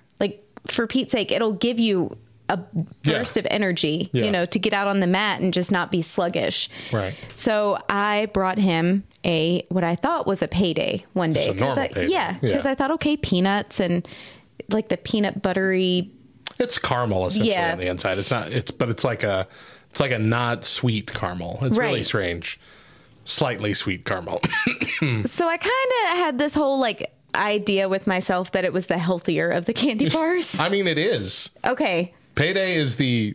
For Pete's sake, it'll give you a burst Yeah. of energy, Yeah. you know, to get out on the mat and just not be sluggish. Right. So I brought him a what I thought was a payday one day. a 'Cause normal I- payday. Yeah, because Yeah. I thought okay, peanuts and like the peanut buttery. It's caramel essentially on the inside. It's not. It's but it's like a. It's like a not sweet caramel. It's really strange. Slightly sweet caramel. So I kind of had this whole like idea with myself that it was the healthier of the candy bars. I mean, it is. okay, Payday is the.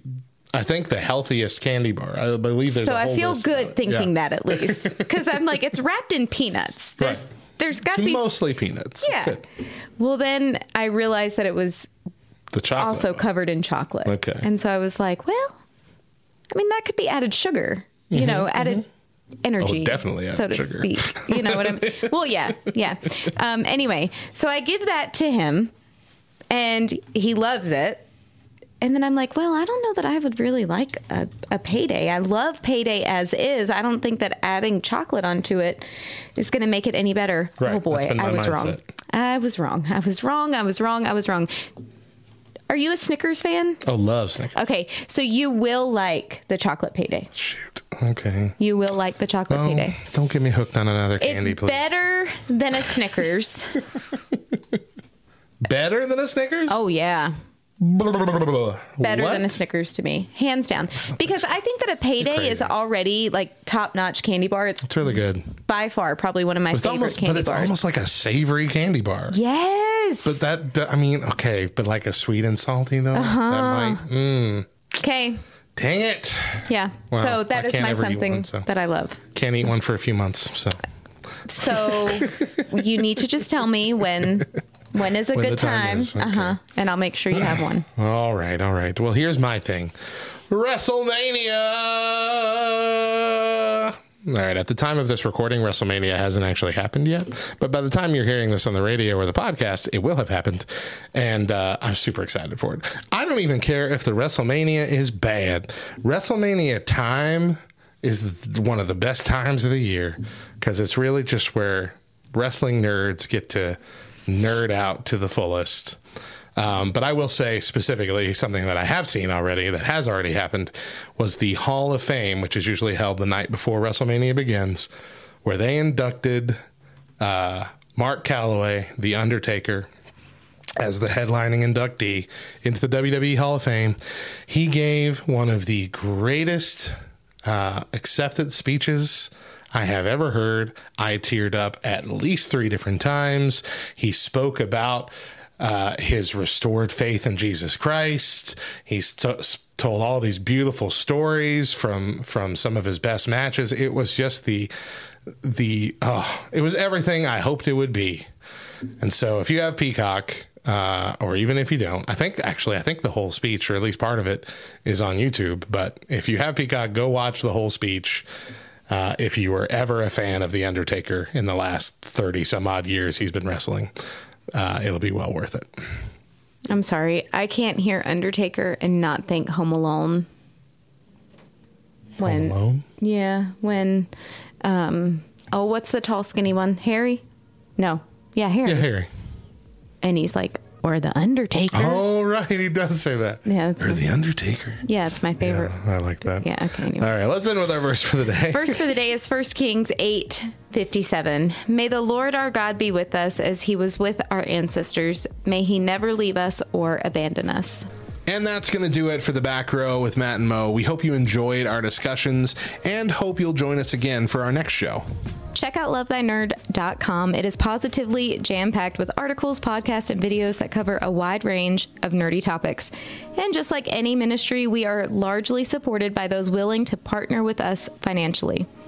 I think the healthiest candy bar. I believe there's. so I feel good thinking Yeah. that at least because I'm like it's wrapped in peanuts. There's Right. there's got to be mostly peanuts. Yeah. Well, then I realized that it was The chocolate. also one. covered in chocolate. Okay. And so I was like, well, I mean, that could be added sugar, you mm-hmm. know, added mm-hmm. Energy. Mm-hmm, Oh, definitely so to sugar. speak. You know what I mean? well, yeah, yeah. Um, anyway, so I give that to him and he loves it. And then I'm like, well, I don't know that I would really like a, a payday. I love payday as is. I don't think that adding chocolate onto it is going to make it any better. Right, Oh boy, that's been my I was wrong. I was wrong. I was wrong. I was wrong. I was wrong. Are you a Snickers fan? Oh, love Snickers. Okay, so you will like the chocolate payday. Shoot. Okay. You will like the chocolate Oh, payday. don't get me hooked on another candy, It's please. better than a Snickers. Better than a Snickers? oh yeah, Better better than a Snickers to me, hands down. Because I think that a payday is already like top notch candy bar. It's It's really good. by far probably one of my It's favorite almost, but candy it's bars. almost like a savory candy bar. yes. But that, I mean, okay, but like a sweet and salty though. Uh-huh. That might. Mm, okay. dang it! Yeah. Well, so that I is my something one, so. that I love. Can't eat one for a few months. So So you need to just tell me when when is a When good time time. okay. Uh-huh. And I'll make sure you have one. all right, all right. Well, here's my thing. WrestleMania. All right, at the time of this recording, WrestleMania hasn't actually happened yet. But by the time you're hearing this on the radio or the podcast, it will have happened. And uh, I'm super excited for it. I don't even care if the WrestleMania is bad. WrestleMania time is one of the best times of the year because it's really just where wrestling nerds get to nerd out to the fullest. Um, but I will say specifically something that I have seen already that has already happened was the Hall of Fame, which is usually held the night before WrestleMania begins, where they inducted uh, Mark Calloway, The Undertaker, as the headlining inductee into the WWE Hall of Fame. He gave one of the greatest uh, accepted speeches I have ever heard. I teared up at least three different times. He spoke about uh, his restored faith in Jesus Christ. He's told all these beautiful stories from from some of his best matches. It was just the the oh, it was everything I hoped it would be. And so, if you have Peacock, uh, or even if you don't, I think actually I think the whole speech, or at least part of it, is on YouTube. But if you have Peacock, go watch the whole speech. Uh, if you were ever a fan of The Undertaker in the last 30 some odd years he's been wrestling, uh, it'll be well worth it. I'm sorry. I can't hear Undertaker and not think Home Alone. When, Home Alone? Yeah, when um oh, what's the tall skinny one? Harry? No. Yeah, Harry. Yeah, Harry. And he's like, or the Undertaker. Oh, right. He does say that. Yeah, or my- The Undertaker. Yeah, it's my favorite. I like that. Yeah, okay. Anyway. All right, let's end with our verse for the day. Verse for the day is 1 Kings 8 57. May the Lord our God be with us as he was with our ancestors. May he never leave us or abandon us. And that's going to do it for the back row with Matt and Mo. We hope you enjoyed our discussions and hope you'll join us again for our next show. Check out lovethynerd.com. It is positively jam packed with articles, podcasts, and videos that cover a wide range of nerdy topics. And just like any ministry, we are largely supported by those willing to partner with us financially.